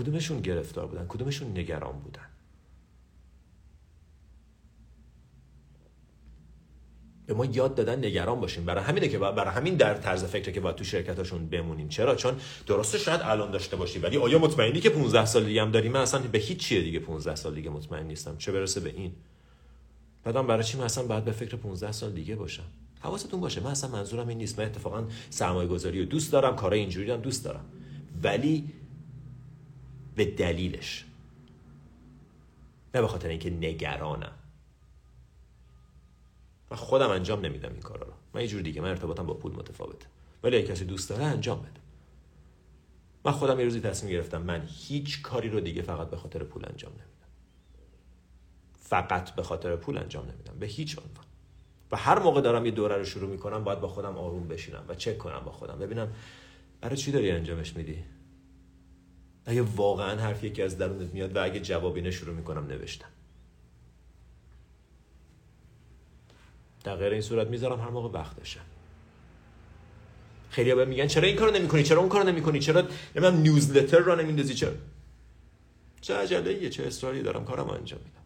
کدومشون گرفتار بودن؟ کدومشون نگران بودن؟ به ما یاد دادن نگران باشیم. برای همینه که برای همین در طرز فکر که باید تو شرکتاشون بمونیم. چرا؟ چون درسته شاید الان داشته باشی ولی آیا مطمئنی که 15 سال دیگه هم داری اصلا به هیچ چیه دیگه 15 سال دیگه مطمئن نیستم. چه برسه به این؟ بعدم برای چی من اصلا باید به فکر 15 سال دیگه باشم؟ حواستون باشه. من اصلا منظورم این نیست. من اتفاقا سرمایه گذاری رو دوست دارم کارهای اینجوری دوست دارم. ولی به دلیلش. نه به خاطر اینکه نگرانم. و خودم انجام نمیدم این کارا رو. من یه جور دیگه من ارتباطم با پول متفاوته. ولی اگه کسی دوست داره انجام بده. من خودم یه روزی تصمیم گرفتم من هیچ کاری رو دیگه فقط به خاطر پول انجام نمیدم. فقط به خاطر پول انجام نمیدم. به هیچ عنوان. و هر موقع دارم یه دوره رو شروع می‌کنم باید با خودم آروم بشینم و چک کنم با خودم. ببینم برای چی داری انجامش میدی؟ اگه واقعا حرفی یکی از درونت میاد و اگه جوابی شروع می‌کنم نوشتم. در غیر این صورت می‌ذارم هر موقع وقتشه خیلی به میگن چرا این کارو نمی‌کنی؟ چرا اون کارو نمی‌کنی؟ چرا نمی‌دونم نیوزلتر را نمیندازی؟ چرا؟ چه عجله چه اصراری دارم کارم انجام میدم.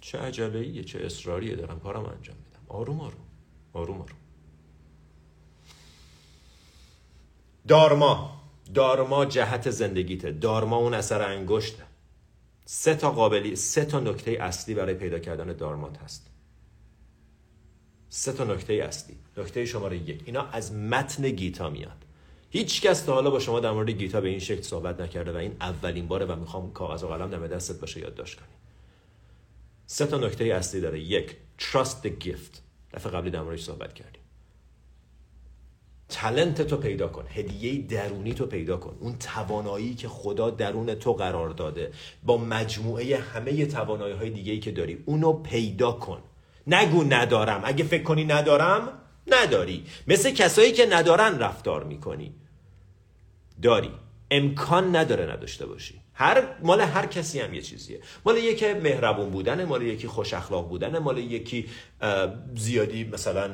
چه عجله چه اصراریه دارم کارم انجام میدم. آروم آروم. آروم آروم. دارما. دارما جهت زندگیته. دارما اون اثر انگشته. سه تا قابلی سه تا نکته اصلی برای پیدا کردن دارمات هست. سه تا نکته اصلی. نکته شماره یک. اینا از متن گیتا میاد. هیچ کس تا حالا با شما در مورد گیتا به این شکل صحبت نکرده و این اولین باره و می‌خوام کاغذ و قلم دم دستت باشه یادداشت کنی. سه تا نکته اصلی داره. یک trust the gift. دفعه قبلی در موردش صحبت کردیم. تلنت تو پیدا کن هدیه درونی تو پیدا کن. اون توانایی که خدا درون تو قرار داده. با مجموعه همه توانایی های دیگه که داری اونو پیدا کن. نگو ندارم. اگه فکر کنی ندارم نداری. مثل کسایی که ندارن رفتار می‌کنی. داری. امکان نداره نداشته باشی. هر مال هر کسی هم یه چیزیه. مال یکی مهربون بودنه مال یکی خوش اخلاق بودنه مال یکی زیادی مثلا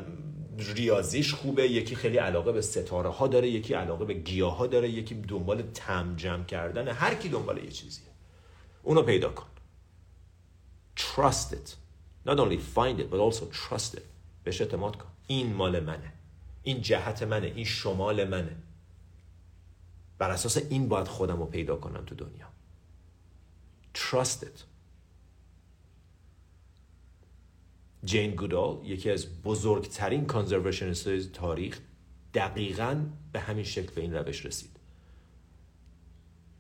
ریاضیش خوبه یکی خیلی علاقه به ستاره ها داره یکی علاقه به گیاه ها داره یکی دنبال تم جمع کردن هر کی دنبال یه چیزیه. اونو پیدا کن. Trust it. Not only find it but also trust it. بهش اعتماد کن. این مال منه. این جهت منه. این شمال منه. بر اساس این باید خودم رو پیدا کنم تو دنیا. Trust it. جین گودال یکی از بزرگترین کانزرویشنیست تاریخ دقیقا به همین شکل به این روش رسید.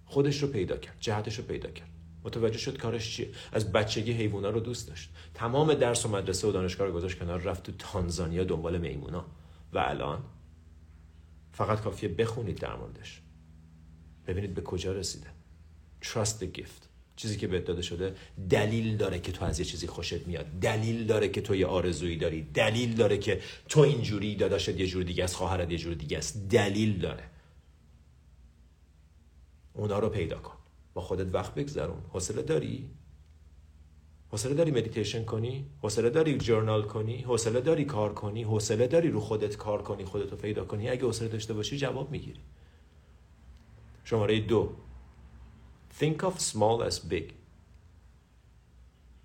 خودش رو پیدا کرد جهتش رو پیدا کرد. متوجه شد کارش چیه. از بچگی حیوونا رو دوست داشت. تمام درس و مدرسه و دانشگاه رو گذاشت کنار رفت تو تانزانیا دنبال میمونا. و الان فقط کافیه بخونید در موردش. ببینید به کجا رسیده. Trust the gift. چیزی که بهت داده شده دلیل داره که تو از یه چیزی خوشت میاد. دلیل داره که تو یه آرزویی داری. دلیل داره که تو اینجوری داداشت یه جور دیگه است خواهرت یه جور دیگه است. دلیل داره. اونا رو پیدا کن. با خودت وقت بگذرون. حوصله داری؟ حوصله داری مدیتیشن کنی؟ حوصله داری journal کنی؟ حوصله داری کار کنی؟ حوصله داری رو خودت کار کنی؟ خودتو پیدا کنی؟ اگه حوصله داشته باشی جواب می‌گیری. شماره دو. Think of small as big.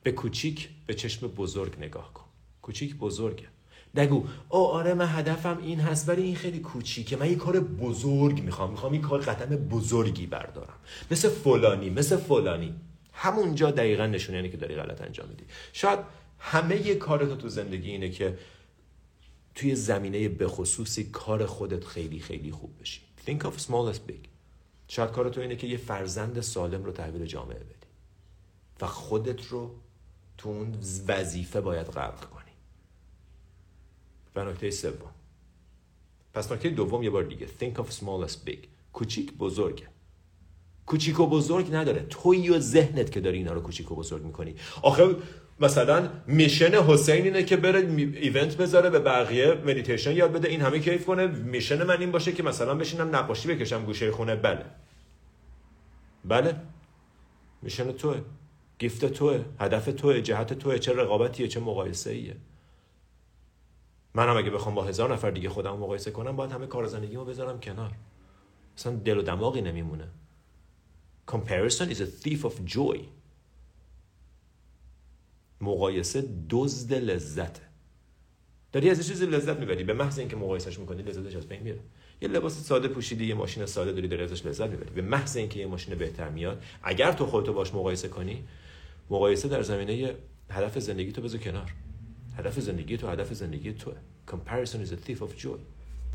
به کوچیک به چشم بزرگ نگاه کن. کوچیک بزرگه. نگو او آره من هدفم این هست ولی این خیلی کوچیکه. من یه کار بزرگ می‌خوام. می‌خوام یه کار قدم بزرگی بردارم. مثل فلانی مثل فلانی. همونجا دقیقا نشونه یعنی که داری غلط انجام میدی. شاید همه کارتو تو زندگی اینه که توی زمینه بخصوصی کار خودت خیلی خیلی خوب بشی. Think of small as big. شاید کار تو اینه که یه فرزند سالم رو تحویل جامعه بدی و خودت رو تو اون وظیفه باید غرق کنی. و نکته سوم. پس نکته دوم یه بار دیگه. Think of small as big. کوچیک بزرگه. کوچیک و بزرگ نداره. توی و ذهنت که داری اینا رو کوچیک و بزرگ می‌کنی. آخه مثلا mission حسین اینه که بره event بذاره به بقیه مدیتیشن یاد بده این همه کیف کنه. mission من این باشه که مثلا بشینم نقاشی بکشم گوشه خونه. بله. بله. میشن توه. گیفت توه. هدف توه. جهت توه. چه رقابتیه چه مقایسه ایه منم اگه بخوام با هزار نفر دیگه خودم مقایسه کنم باید همه کار زندگیمو بذارم کنار. اصلا دل و دماغی نمیمونه. Comparison is a thief of joy. مقایسه دزد لذته. داری از چیزی لذت می‌بری؟ به محض اینکه مقایسش می‌کنی لذتش از بین میره. یه لباس ساده پوشیدی یه ماشین ساده داری داری ازش لذت می‌بری. به محض اینکه یه ماشین بهتر میاد اگر تو خودتو باش مقایسه کنی مقایسه در زمینه هدف زندگی تو بذار کنار. هدف زندگی تو هدف زندگی تو comparison is a thief of joy.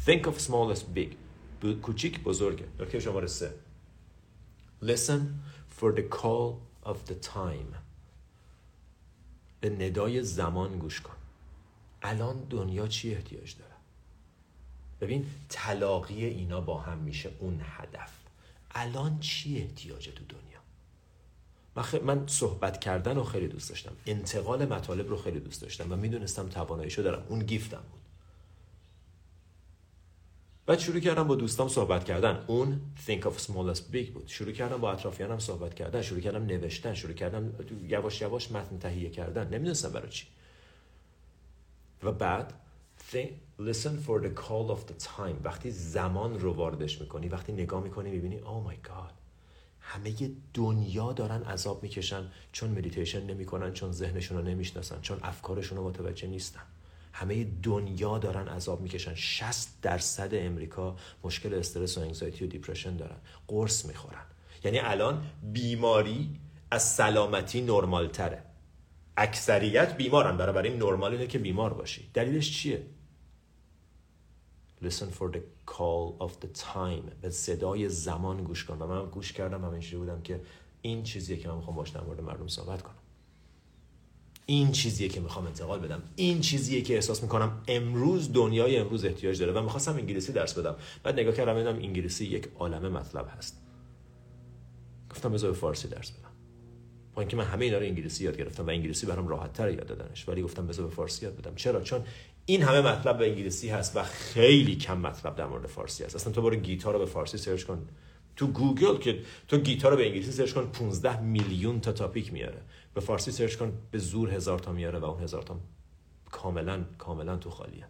Think of small as big. کوچیک بزرگه. نکته شماره سه. Listen for the call of the time. به ندای زمان گوش کن. الان دنیا چی احتیاج داره؟ ببین تلاقی اینا با هم میشه اون هدف. الان چی احتیاج تو دنیا؟ من, من صحبت کردن رو خیلی دوست داشتم. انتقال مطالب رو خیلی دوست داشتم و می‌دونستم تواناییشو دارم. اون گیفتم بود. بعد شروع کردم با دوستام صحبت کردن. اون think of small as big بود. شروع کردم با اطرافیانم صحبت کردن. شروع کردم نوشتن. شروع کردم یواش یواش متن تهیه کردن. نمی‌دونستم برای چی. و بعد think, listen for the call of the time. وقتی زمان رو واردش می‌کنی وقتی نگاه می‌کنی می‌بینی oh my god. همه دنیا دارن عذاب می‌کشن چون مدیتیشن نمی‌کنن چون ذهنشون رو نمی‌شناسن چون افکارشون رو متوجه نیستن. همه دنیا دارن عذاب می‌کشن. 60 درصد امریکا مشکل استرس و anxiety و depression دارن. قرص می‌خورن. یعنی الان بیماری از سلامتی نرمال تره اکثریت بیمارن. برای این نرمال اینه که بیمار باشی. دلیلش چیه؟ Listen for the call of the time. به صدای زمان گوش کن. و من گوش کردم همینجوری بودم که این چیزیه که من می‌خوام باش در مورد مردم صحبت کنم. این چیزیه که می‌خوام انتقال بدم. این چیزیه که احساس می‌کنم امروز دنیای امروز احتیاج داره و می‌خواستم انگلیسی درس بدم. بعد نگاه کردم دیدم انگلیسی یک عالمه مطلب هست. گفتم بذار فارسی درس بدم. با اینکه من همه اینا رو انگلیسی یاد گرفتم و انگلیسی برام راحت تر یاد دادنش. ولی گفتم بذار فارسی یاد بدم. چرا؟ چون این همه مطلب به انگلیسی هست و خیلی کم مطلب در مورد فارسی هست. اصلا تو برو گیتار رو به فارسی search کن. تو گوگل که تو گیتار رو به انگلیسی search کن 15 میلیون تا topic میاره. به فارسی search کن به زور هزار تا میاره و اون هزار تا کاملا کاملا تو خالیه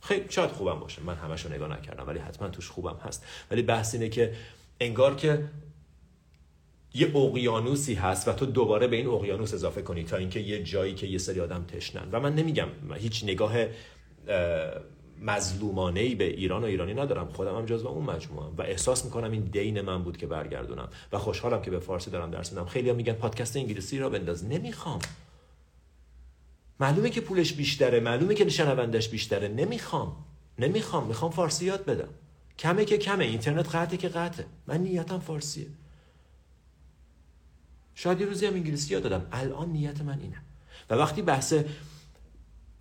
خیلی شاید خوبم باشه من همش رو نگاه نکردم ولی حتما توش خوبم هست. ولی بحث اینه که انگار که یه اقیانوسی هست و تو دوباره به این اقیانوس اضافه کنی تا اینکه یه جایی که یه سری آدم تشنن. و من نمیگم هیچ نگاه مظلومانه ای به ایران و ایرانی ندارم. خودم هم جزو اون مجموعه و احساس می‌کنم این دین من بود که برگردونم. و خوشحالم که به فارسی دارم درس میدم. خیلی هم میگن پادکست انگلیسی را بنداز. نمی‌خوام. معلومه که پولش بیشتره. معلومه که شنوندش بیشتره. نمی‌خوام. نمی‌خوام. می‌خوام فارسی یاد بدم. کمه که کمه. اینترنت قطعه که قطعه. من نیتم فارسیه. شاید یه روزی هم انگلیسی یاد دادم. الان نیت من اینه. و وقتی بحث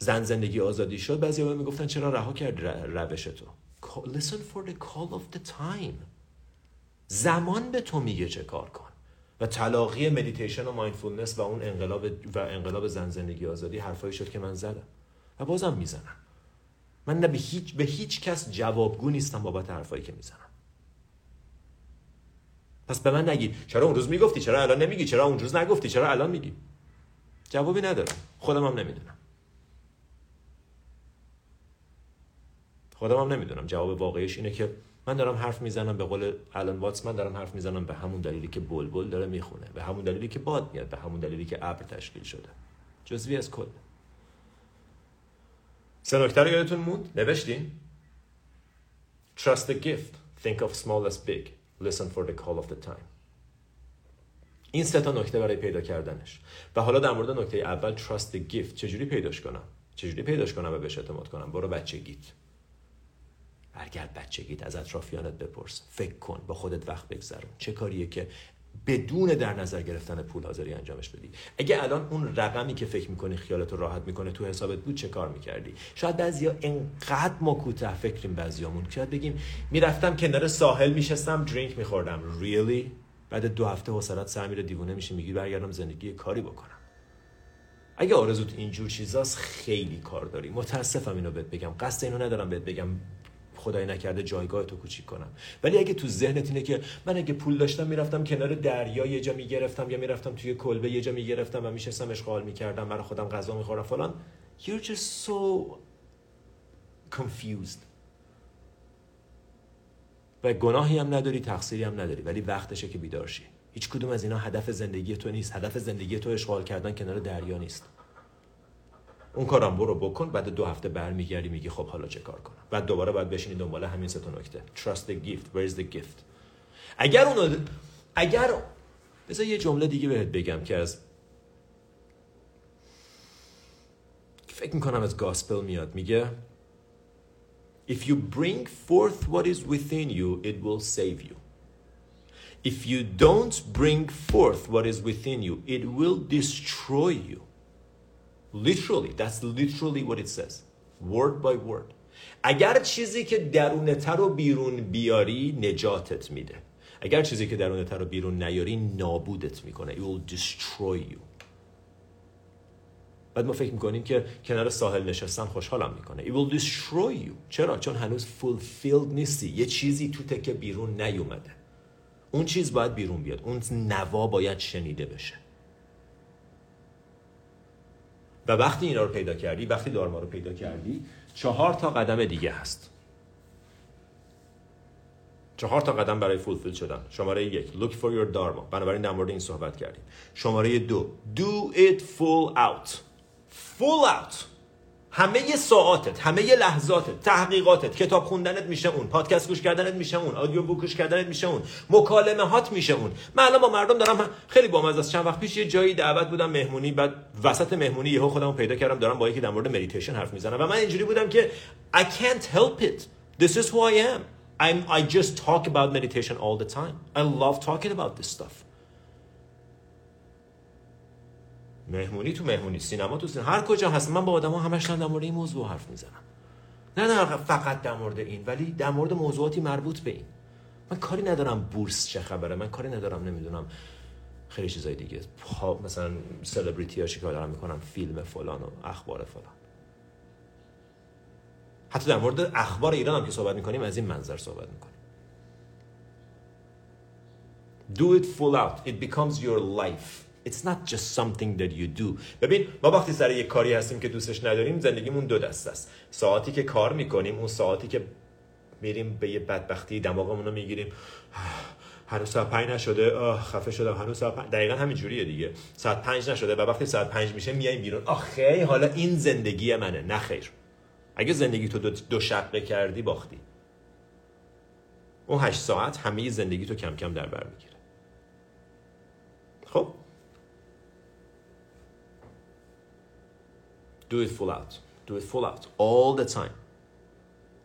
زن زندگی آزادی شد بعضی می می‌گفتن چرا رها کرد روش تو listen for the call of the time. زمان به تو میگه چه کار کن. و تلاقی مدیتیشن و mindfulness و اون انقلاب و انقلاب زن زندگی آزادی حرفایی شد که من زدم. و بازم می‌زنم. من نه به هیچ به هیچ کس جوابگو نیستم بابت حرفایی که می‌زنم. پس به من نگی چرا اون روز می‌گفتی؟ چرا الان نمیگی؟ چرا اون روز نگفتی؟ چرا الان میگی؟ جوابی ندارم. خودم هم نمی‌دونم. خودم هم نمی‌دونم. جواب واقعیش اینه که من دارم حرف می‌زنم به قول الان واتس من دارم حرف می‌زنم به همون دلیلی که بلبل داره می‌خونه به همون دلیلی که باد میاد به همون دلیلی که ابر تشکیل شده. جزوی از کل. سه نکته رو یادتون موند؟ نوشتین؟ Trust the gift. Think of small as big. Listen for the call of the time. این سه تا نکته برای پیدا کردنش. و حالا در مورد نکته اول Trust the gift. چجوری پیداش کنم؟ چجوری پیداش کنم و بهش اعتماد کنم؟ برو بچگیت برگرد بچگیت از اطرافیانت بپرس. فکر کن با خودت وقت بگذرون. چه کاریه که بدون در نظر گرفتن پول حاضری انجامش بدی؟ اگه الان اون رقمی که فکر می‌کنی خیالت راحت می‌کنه تو حسابت بود چه کار می‌کردی؟ شاید بعضیا انقدر ما کوتاه فکریم بعضیامون شاید بگیم می‌رفتم کنار ساحل میشستم درینک میخوردم. Really بعد دو هفته حوصلت سر میره دیوونه میشه میگی برگردم زندگی کاری بکنم. اگه آرزوت اینجور چیزاست خیلی کار داری. متاسفم اینو بهت بگم. قصد اینو ندارم بهت بگم. خدای نکرده جایگاه تو کوچیک کنم. ولی اگه تو ذهنت اینه که من اگه پول داشتم می‌رفتم کنار دریا یه جا می‌گرفتم یا می‌رفتم توی کلبه یه جا می‌گرفتم و میشستم اشغال می‌کردم برای خودم غذا می‌خورم فلان. You're just so confused. و گناهی هم نداری تقصیری هم نداری ولی وقتشه که بیدار شی. هیچ کدوم از اینا هدف زندگی تو نیست. هدف زندگی تو اشغال کردن کنار دریا نیست. اون کارم برو بکن بعد دو هفته برمیگردی میگی خب حالا چه کار کنم؟ بعد دوباره باید بشینی دنبال همین سه تا نکته. Trust the gift. Where is the gift? اگر اونو اگر بذار یه جمله دیگه بهت بگم که از فکر می‌کنم از گاسپل میاد. میگه If you bring forth what is within you, it will save you. If you don't bring forth what is within you, it will destroy you. Literally, that's literally what it says. Word by word. اگر چیزی که درونتر رو بیرون بیاری نجاتت میده. اگر چیزی که درونتر رو بیرون نیاری نابودت می‌کنه. It will destroy you. بعد ما فکر می‌کنیم که کنار ساحل نشستن خوشحالم می‌کنه. It will destroy you. چرا؟ چون هنوز fulfilled نیستی. یه چیزی تو تکه بیرون نیومده. اون چیز باید بیرون بیاد. اون نوا باید شنیده بشه. و وقتی اینا رو پیدا کردی وقتی دارما رو پیدا کردی چهار تا قدم دیگه هست. چهار تا قدم برای فولفیل شدن. شماره یک look for your dharma. بنابراین در مورد این صحبت کردیم. شماره دو do it full out. Full out. همه ساعاتت همه لحظاتت تحقیقاتت کتاب خوندنت میشه اون پادکست گوش کردنت میشه اون آدیو بوک گوش کردنت میشه اون مکالمه هات میشه اون. من الان با مردم دارم خیلی با از چند وقت پیش یه جایی دعوت بودم مهمونی بعد وسط مهمونی یهو خودمو پیدا کردم دارم با یکی در مورد مدیتیشن حرف می‌زنم. و من اینجوری بودم که I can't help it. This is who I am. I'm, I just talk about meditation all the time. I love talking about this stuff. مهمونی تو مهمونی سینما تو سینما. هر کجا هست. من با آدما همش در مورد این موضوع حرف می‌زنم. نه نه فقط در مورد این ولی در مورد موضوعاتی مربوط به این. من کاری ندارم بورس چه خبره. من کاری ندارم نمی‌دونم. خیلی چیزای دیگه. مثلا سلبریتی ها چیکار دارن می‌کنن؟ فیلم فلان و اخبار فلان. حتی در مورد اخبار ایران هم که صحبت می‌کنیم از این منظر صحبت می‌کنیم. Do it full out. It becomes your life. It's not just something that you do. ببین ما وقتی سر یک کاری هستیم که دوستش نداریم زندگیمون دو دست است. ساعتی که کار می‌کنیم اون ساعتی که میریم به یه بدبختی دماغمون رو می‌گیریم. (sighs) هنوز ساعت پنج نشده. آه خفه شدم. هنوز ساعت پنج دقیقا همین جوریه دیگه. ساعت پنج نشده و وقتی ساعت پنج میشه میایم بیرون. آخه حالا این زندگی منه. نه خیر. اگه زندگی تو دو, دو شقه کردی باختی. اون هشت ساعت همه زندگی تو کم کم در بر می‌گیره. Do it full out. Do it full out. All the time.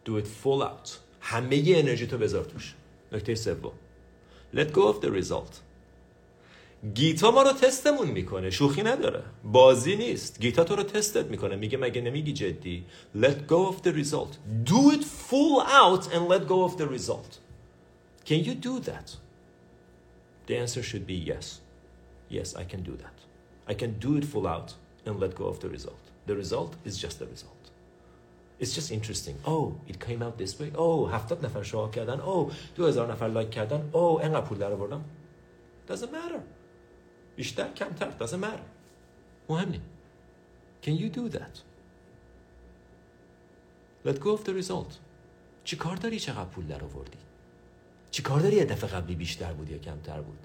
Do it full out. همه انرژی تو بذار توش. نکته سوم. Let go of the result. گیتا ما رو تستمون میکنه شوخی نداره بازی نیست گیتا تو رو تستت میکنه میگه مگه نمیگی جدی let go of the result do it full out and let go of the result can you do that the answer should be yes yes I can do that I can do it full out and let go of the result The result is just the result. It's just interesting. Oh, it came out this way. Oh, هفتاد نفر شما کردن. Oh, دو هزار نفر لایک کردن. Oh, انقدر پول در آوردم. Doesn't matter. بیشتر کمتر. Doesn't matter. مهم نیست. Can you do that? Let go of the result. چی کار داری چقدر پول در آوردی؟ چی کار داری یه دفعه قبلی بیشتر بود یا کمتر بود؟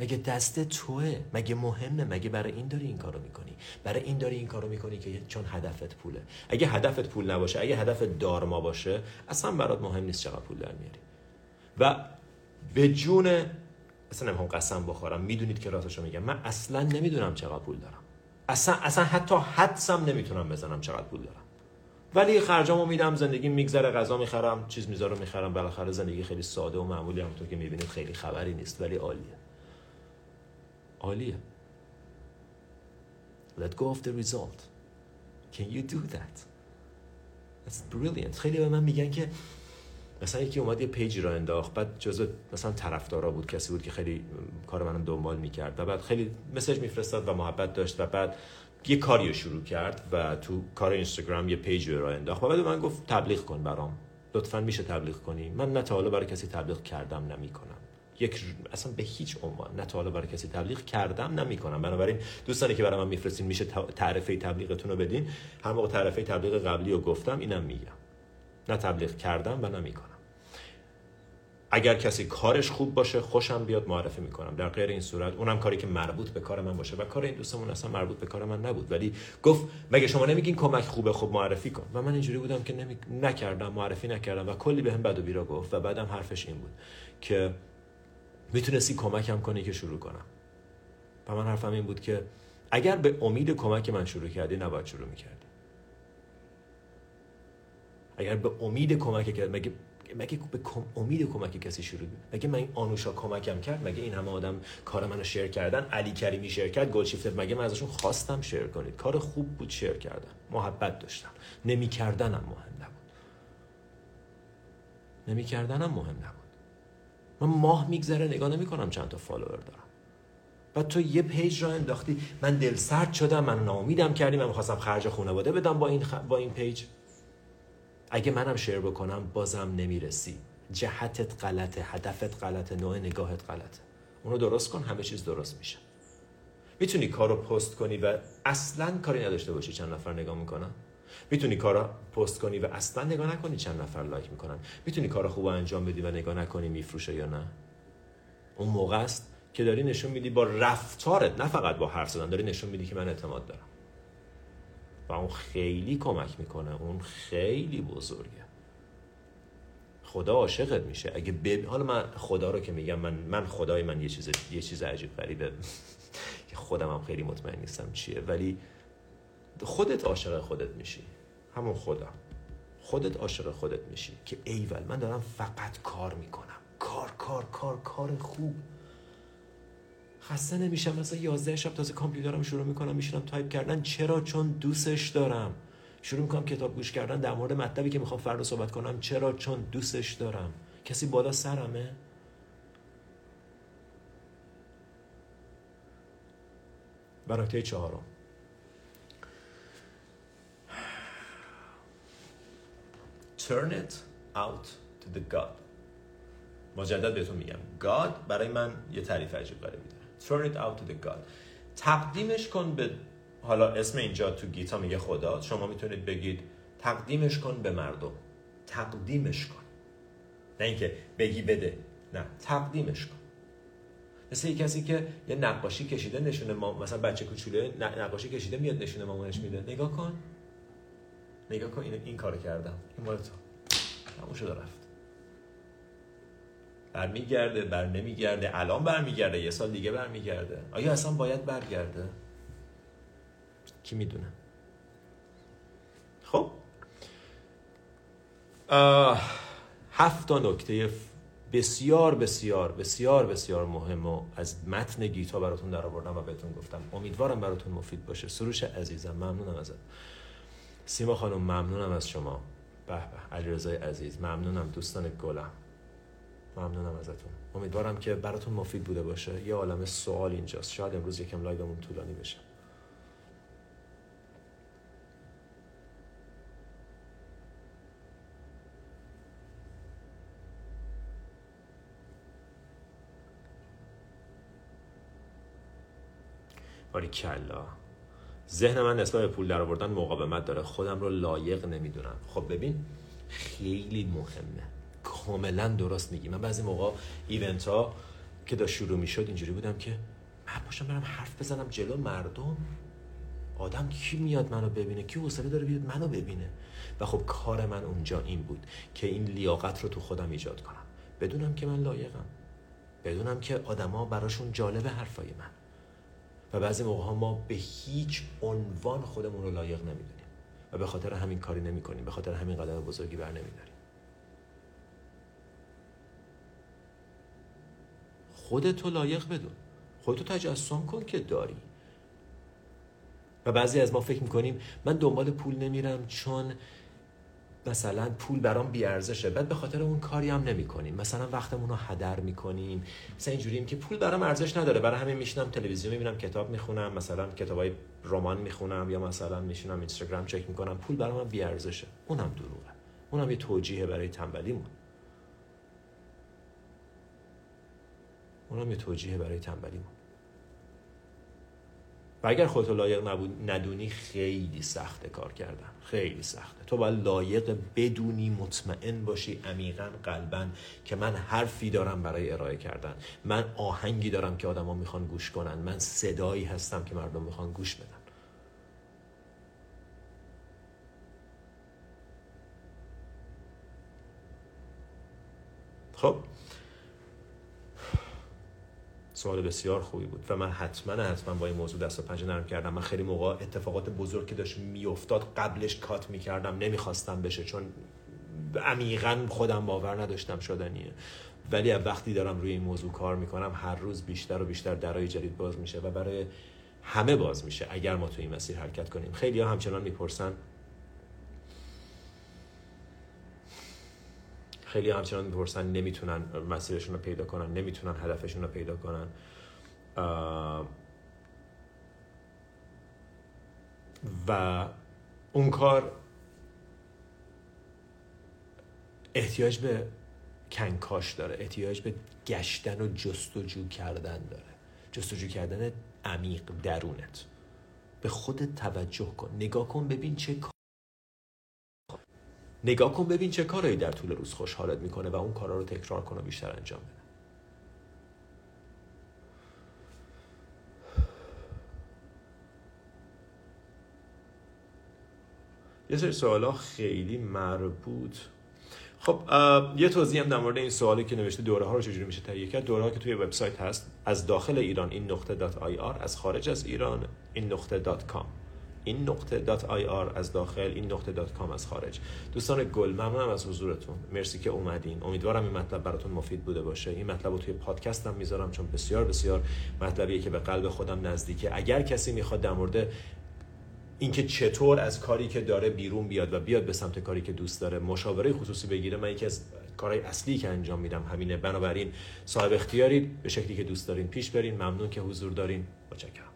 مگه دست توه؟ مگه مهمه؟ مگه برای این داری این کارو می‌کنی؟ برای این داری این کارو می‌کنی که چون هدفت پوله. اگه هدفت پول نباشه اگه هدفت دارما باشه اصلا برات مهم نیست چقدر پول در میاری. و به جون اصلا نمی‌خوام قسم بخورم می‌دونید که راستشو میگم. من اصلا نمی‌دونم چقدر پول دارم. اصلا اصلا حتی حدسم نمی‌تونم بزنم چقدر پول دارم. ولی خرجامو میدم زندگی میگذره غذا می‌خرم چیز می‌ذارم می‌خرم. بالاخره زندگی خیلی ساده و معمولی همونطور که می‌بینید خیلی خبری نیست ولی عالیه. عالیه. Let go of the result. Can you do that? That's brilliant. خیلی به من میگن که مثلا یکی اومد یه page ی راه انداخت بعد جزء مثلا طرفدارا بود کسی بود که خیلی کار منو دنبال می‌کرد و بعد خیلی message میفرستاد و محبت داشت و بعد یه کاری رو شروع کرد و تو کار اینستاگرام یه page راه انداخت و بعد من گفت تبلیغ کن برام. لطفا میشه تبلیغ کنی؟ من نه تا حالا برای کسی تبلیغ کردم نمی‌کنم یک اصلا به هیچ عنوان نه تا حالا برای کسی تبلیغ کردم نمی‌کنم. بنابراین دوستانی که برای من میفرستین میشه تعرفه تبلیغتون رو بدین. هر موقع تعرفه تبلیغ قبلی رو گفتم اینم میگم. نه تبلیغ کردم و نمی‌کنم. اگر کسی کارش خوب باشه خوشم بیاد معرفی می‌کنم. در غیر این صورت اونم کاری که مربوط به کار من باشه. و کار این دوستمون اصلا مربوط به کار من نبود. ولی گفت مگه شما نمیگین کمک خوبه خب معرفی کن. و من اینجوری بودم که نمی... نکردم معرفی نکردم. و کلی بهم به بد و بیرا گفت. و بعدم حرفش این بود که می‌تونستی کمکم کنی که شروع کنم. و من حرفم این بود که اگر به امید کمک من شروع کردی نباید شروع می‌کردی. اگر به امید کمک کرد مگه مگه به امید کمک کسی شروع مگه من آنوشا کمکم کرد؟ مگه این همه آدم کار منو شیر کردن؟ علی کریمی شیر کرد؟ گلشیفتر مگه من ازشون خواستم شیر کنید؟ کار خوب بود شیر کردن. محبت داشتم. نمیکردنم مهم نبود. نمیکردنم مهم نبود. من ماه میگذره نگاه نمی‌کنم چند تا follower دارم. و تو یه page راه انداختی. من دل سرد شدم من ناامیدم کردی من می‌خواستم خرج خانواده بدم با این, با این page اگه منم share بکنم بازم نمی‌رسی. جهتت غلطه هدفت غلطه نوع نگاهت غلطه. اونو درست کن همه چیز درست میشه. می‌تونی کار رو پست کنی و اصلا کاری نداشته باشی. چند نفر نگاه می‌کنن؟ می‌تونی کارا پست کنی و اصلا نگاه نکنی چند نفر لایک می‌کنن. می‌تونی کارا خوب انجام بدی و نگاه نکنی میفروشه یا نه. اون موقع است که داری نشون میدی با رفتارت نه فقط با حرف زدن داری نشون میدی که من اعتماد دارم. و اون خیلی کمک می‌کنه. اون خیلی بزرگه. خدا عاشقت میشه. اگه بب... حالا من خدا رو که میگم من من خدای من یه چیز یه چیز عجیب غریبه. (laughs) که خودم هم خیلی مطمئن نیستم چیه. ولی خودت عاشق خودت میشی. همون خدا. خودت عاشق خودت میشی که ایول من دارم فقط کار می‌کنم. کار کار کار کار خوب. خسته نمیشم مثلا 11 شب تازه کامپیوترم شروع می‌کنم میشینم تایپ کردن. چرا؟ چون دوستش دارم. شروع می‌کنم کتاب گوش کردن در مورد مطلبی که می‌خوام فردا صحبت کنم. چرا؟ چون دوستش دارم. کسی بالا سرمه؟ نکته چهارم. Turn it out to the God. مجدد بهتون میگم. God برای من یه تعریف عجیب غریبی داره turn it out to the God. تقدیمش کن به حالا اسم اینجا تو گیتا میگه خدا. شما می‌تونید بگید تقدیمش کن به مردم. تقدیمش کن. نه اینکه بگی بده. نه. تقدیمش کن. مثل یه کسی که یه نقاشی کشیده نشونه ما مثلا بچه کوچوله نقاشی کشیده میاد نشونه مامانش میده. نگاه کن. نگاه کن این, این کارو کردم. این مال تو. تموم شده رفت. برمیگرده بر نمیگرده الان برمیگرده. یه سال دیگه برمیگرده. آیا اصلا باید برگرده؟ کی می‌دونه. خب. هفت تا نکته بسیار بسیار بسیار بسیار مهم و از متن گیتا براتون در آوردم و بهتون گفتم. امیدوارم براتون مفید باشه. سروش عزیزم ممنونم ازت. سیما خانم ممنونم از شما. به به علیرضای عزیز ممنونم دوستان گلم. ممنونم ازتون. امیدوارم که براتون مفید بوده باشه. یه عالم سوال اینجاست. شاید امروز یکم لایومون طولانی بشه. کلا. ذهن من نسبت به پول در آوردن مقاومت داره. خودم رو لایق نمی‌دونم. خب ببین خیلی مهمه. کاملا درست میگی. من بعضی موقع ایونت ها که دا شروع می‌شد اینجوری بودم که من باشم برم حرف بزنم جلو مردم. آدم کی میاد منو ببینه؟ کی حوصله داره بیاد منو ببینه؟ و خب کار من اونجا این بود که این لیاقت رو تو خودم ایجاد کنم. بدونم که من لایقم. بدونم که آدما براشون جالب حرفای من. و بعضی موقع ها ما به هیچ عنوان خودمون رو لایق نمی‌دونیم و به خاطر همین کاری نمی کنیم به خاطر همین قدم بزرگی بر نمیداریم. خودتو لایق بدون. خودتو تجسم کن که داری. و بعضی از ما فکر می‌کنیم من دنبال پول نمیرم چون مثلا پول برام بیارزشه. بعد به خاطر اون کاری هم نمی کنیم مثلا وقتمون رو هدر می‌کنیم. مثلا اینجوریم که پول برام ارزش نداره. برای همین میشینم تلویزیون می‌بینم کتاب می‌خونم مثلا کتابای رمان می‌خونم یا مثلا میشینم اینستاگرام چک می‌کنم. پول برام بیارزشه. اونم دروغه. اونم یه توجیه برای تنبلیمون. اونم یه توجیه برای تنبلیمون. و اگر خودت لایق نبود ندونی خیلی سخته کار کردن خیلی سخته. تو باید لایق بدونی مطمئن باشی عمیقا قلبا که من حرفی دارم برای ارائه کردن. من آهنگی دارم که آدما می‌خوان گوش کنن. من صدایی هستم که مردم می‌خوان گوش بدن. خب؟ سوال بسیار خوبی بود و من حتما حتما با این موضوع دست و پنجه نرم کردم. من خیلی موقع اتفاقات بزرگ که داشت میافتاد قبلش کات می‌کردم. نمی‌خواستم بشه چون عمیقا خودم باور نداشتم شدنیه. ولی وقتی دارم روی این موضوع کار می‌کنم هر روز بیشتر و بیشتر درای جدید باز میشه و برای همه باز میشه اگر ما تو این مسیر حرکت کنیم. خیلی ها همچنان می‌پرسن خیلی همچنان می‌پرسن نمی‌تونن مسیرشون رو پیدا کنن نمی‌تونن هدفشون رو پیدا کنن. و اون کار احتیاج به کنکاش داره احتیاج به گشتن و جستجو کردن داره. جستجو کردن عمیق درونت. به خودت توجه کن. نگاه کن ببین چه نگاه کن ببین چه کارهایی در طول روز خوشحالت می‌کنه و اون کارا رو تکرار کن و بیشتر انجام بده. یه سری سوالا خیلی مربوط. خب یه توضیح هم در مورد این سوالی که نوشته دوره ها رو چجوری میشه تهیه کرد. دوره ها که توی وبسایت هست از داخل ایران این نقطه dot IR از خارج از ایران این نقطه dot com این نقطه dot از داخل این نقطه dot از خارج. دوستان گل ممنونم از حضورتون. مرسی که اومدین. امیدوارم این مطلب براتون مفید بوده باشه. این مطلب رو توی پادکستم می‌ذارم چون بسیار بسیار مطلبیه که به قلب خودم نزدیکه. اگر کسی می‌خواد در مورد اینکه چطور از کاری که داره بیرون بیاد و بیاد به سمت کاری که دوست داره مشاوره خصوصی بگیره من یکی از کارهای اصلی که انجام میدم همینه. بنابراین صاحب اختیارید به شکلی که دوست دارین پیش برین. ممنون که حضور دارین. متشکرم.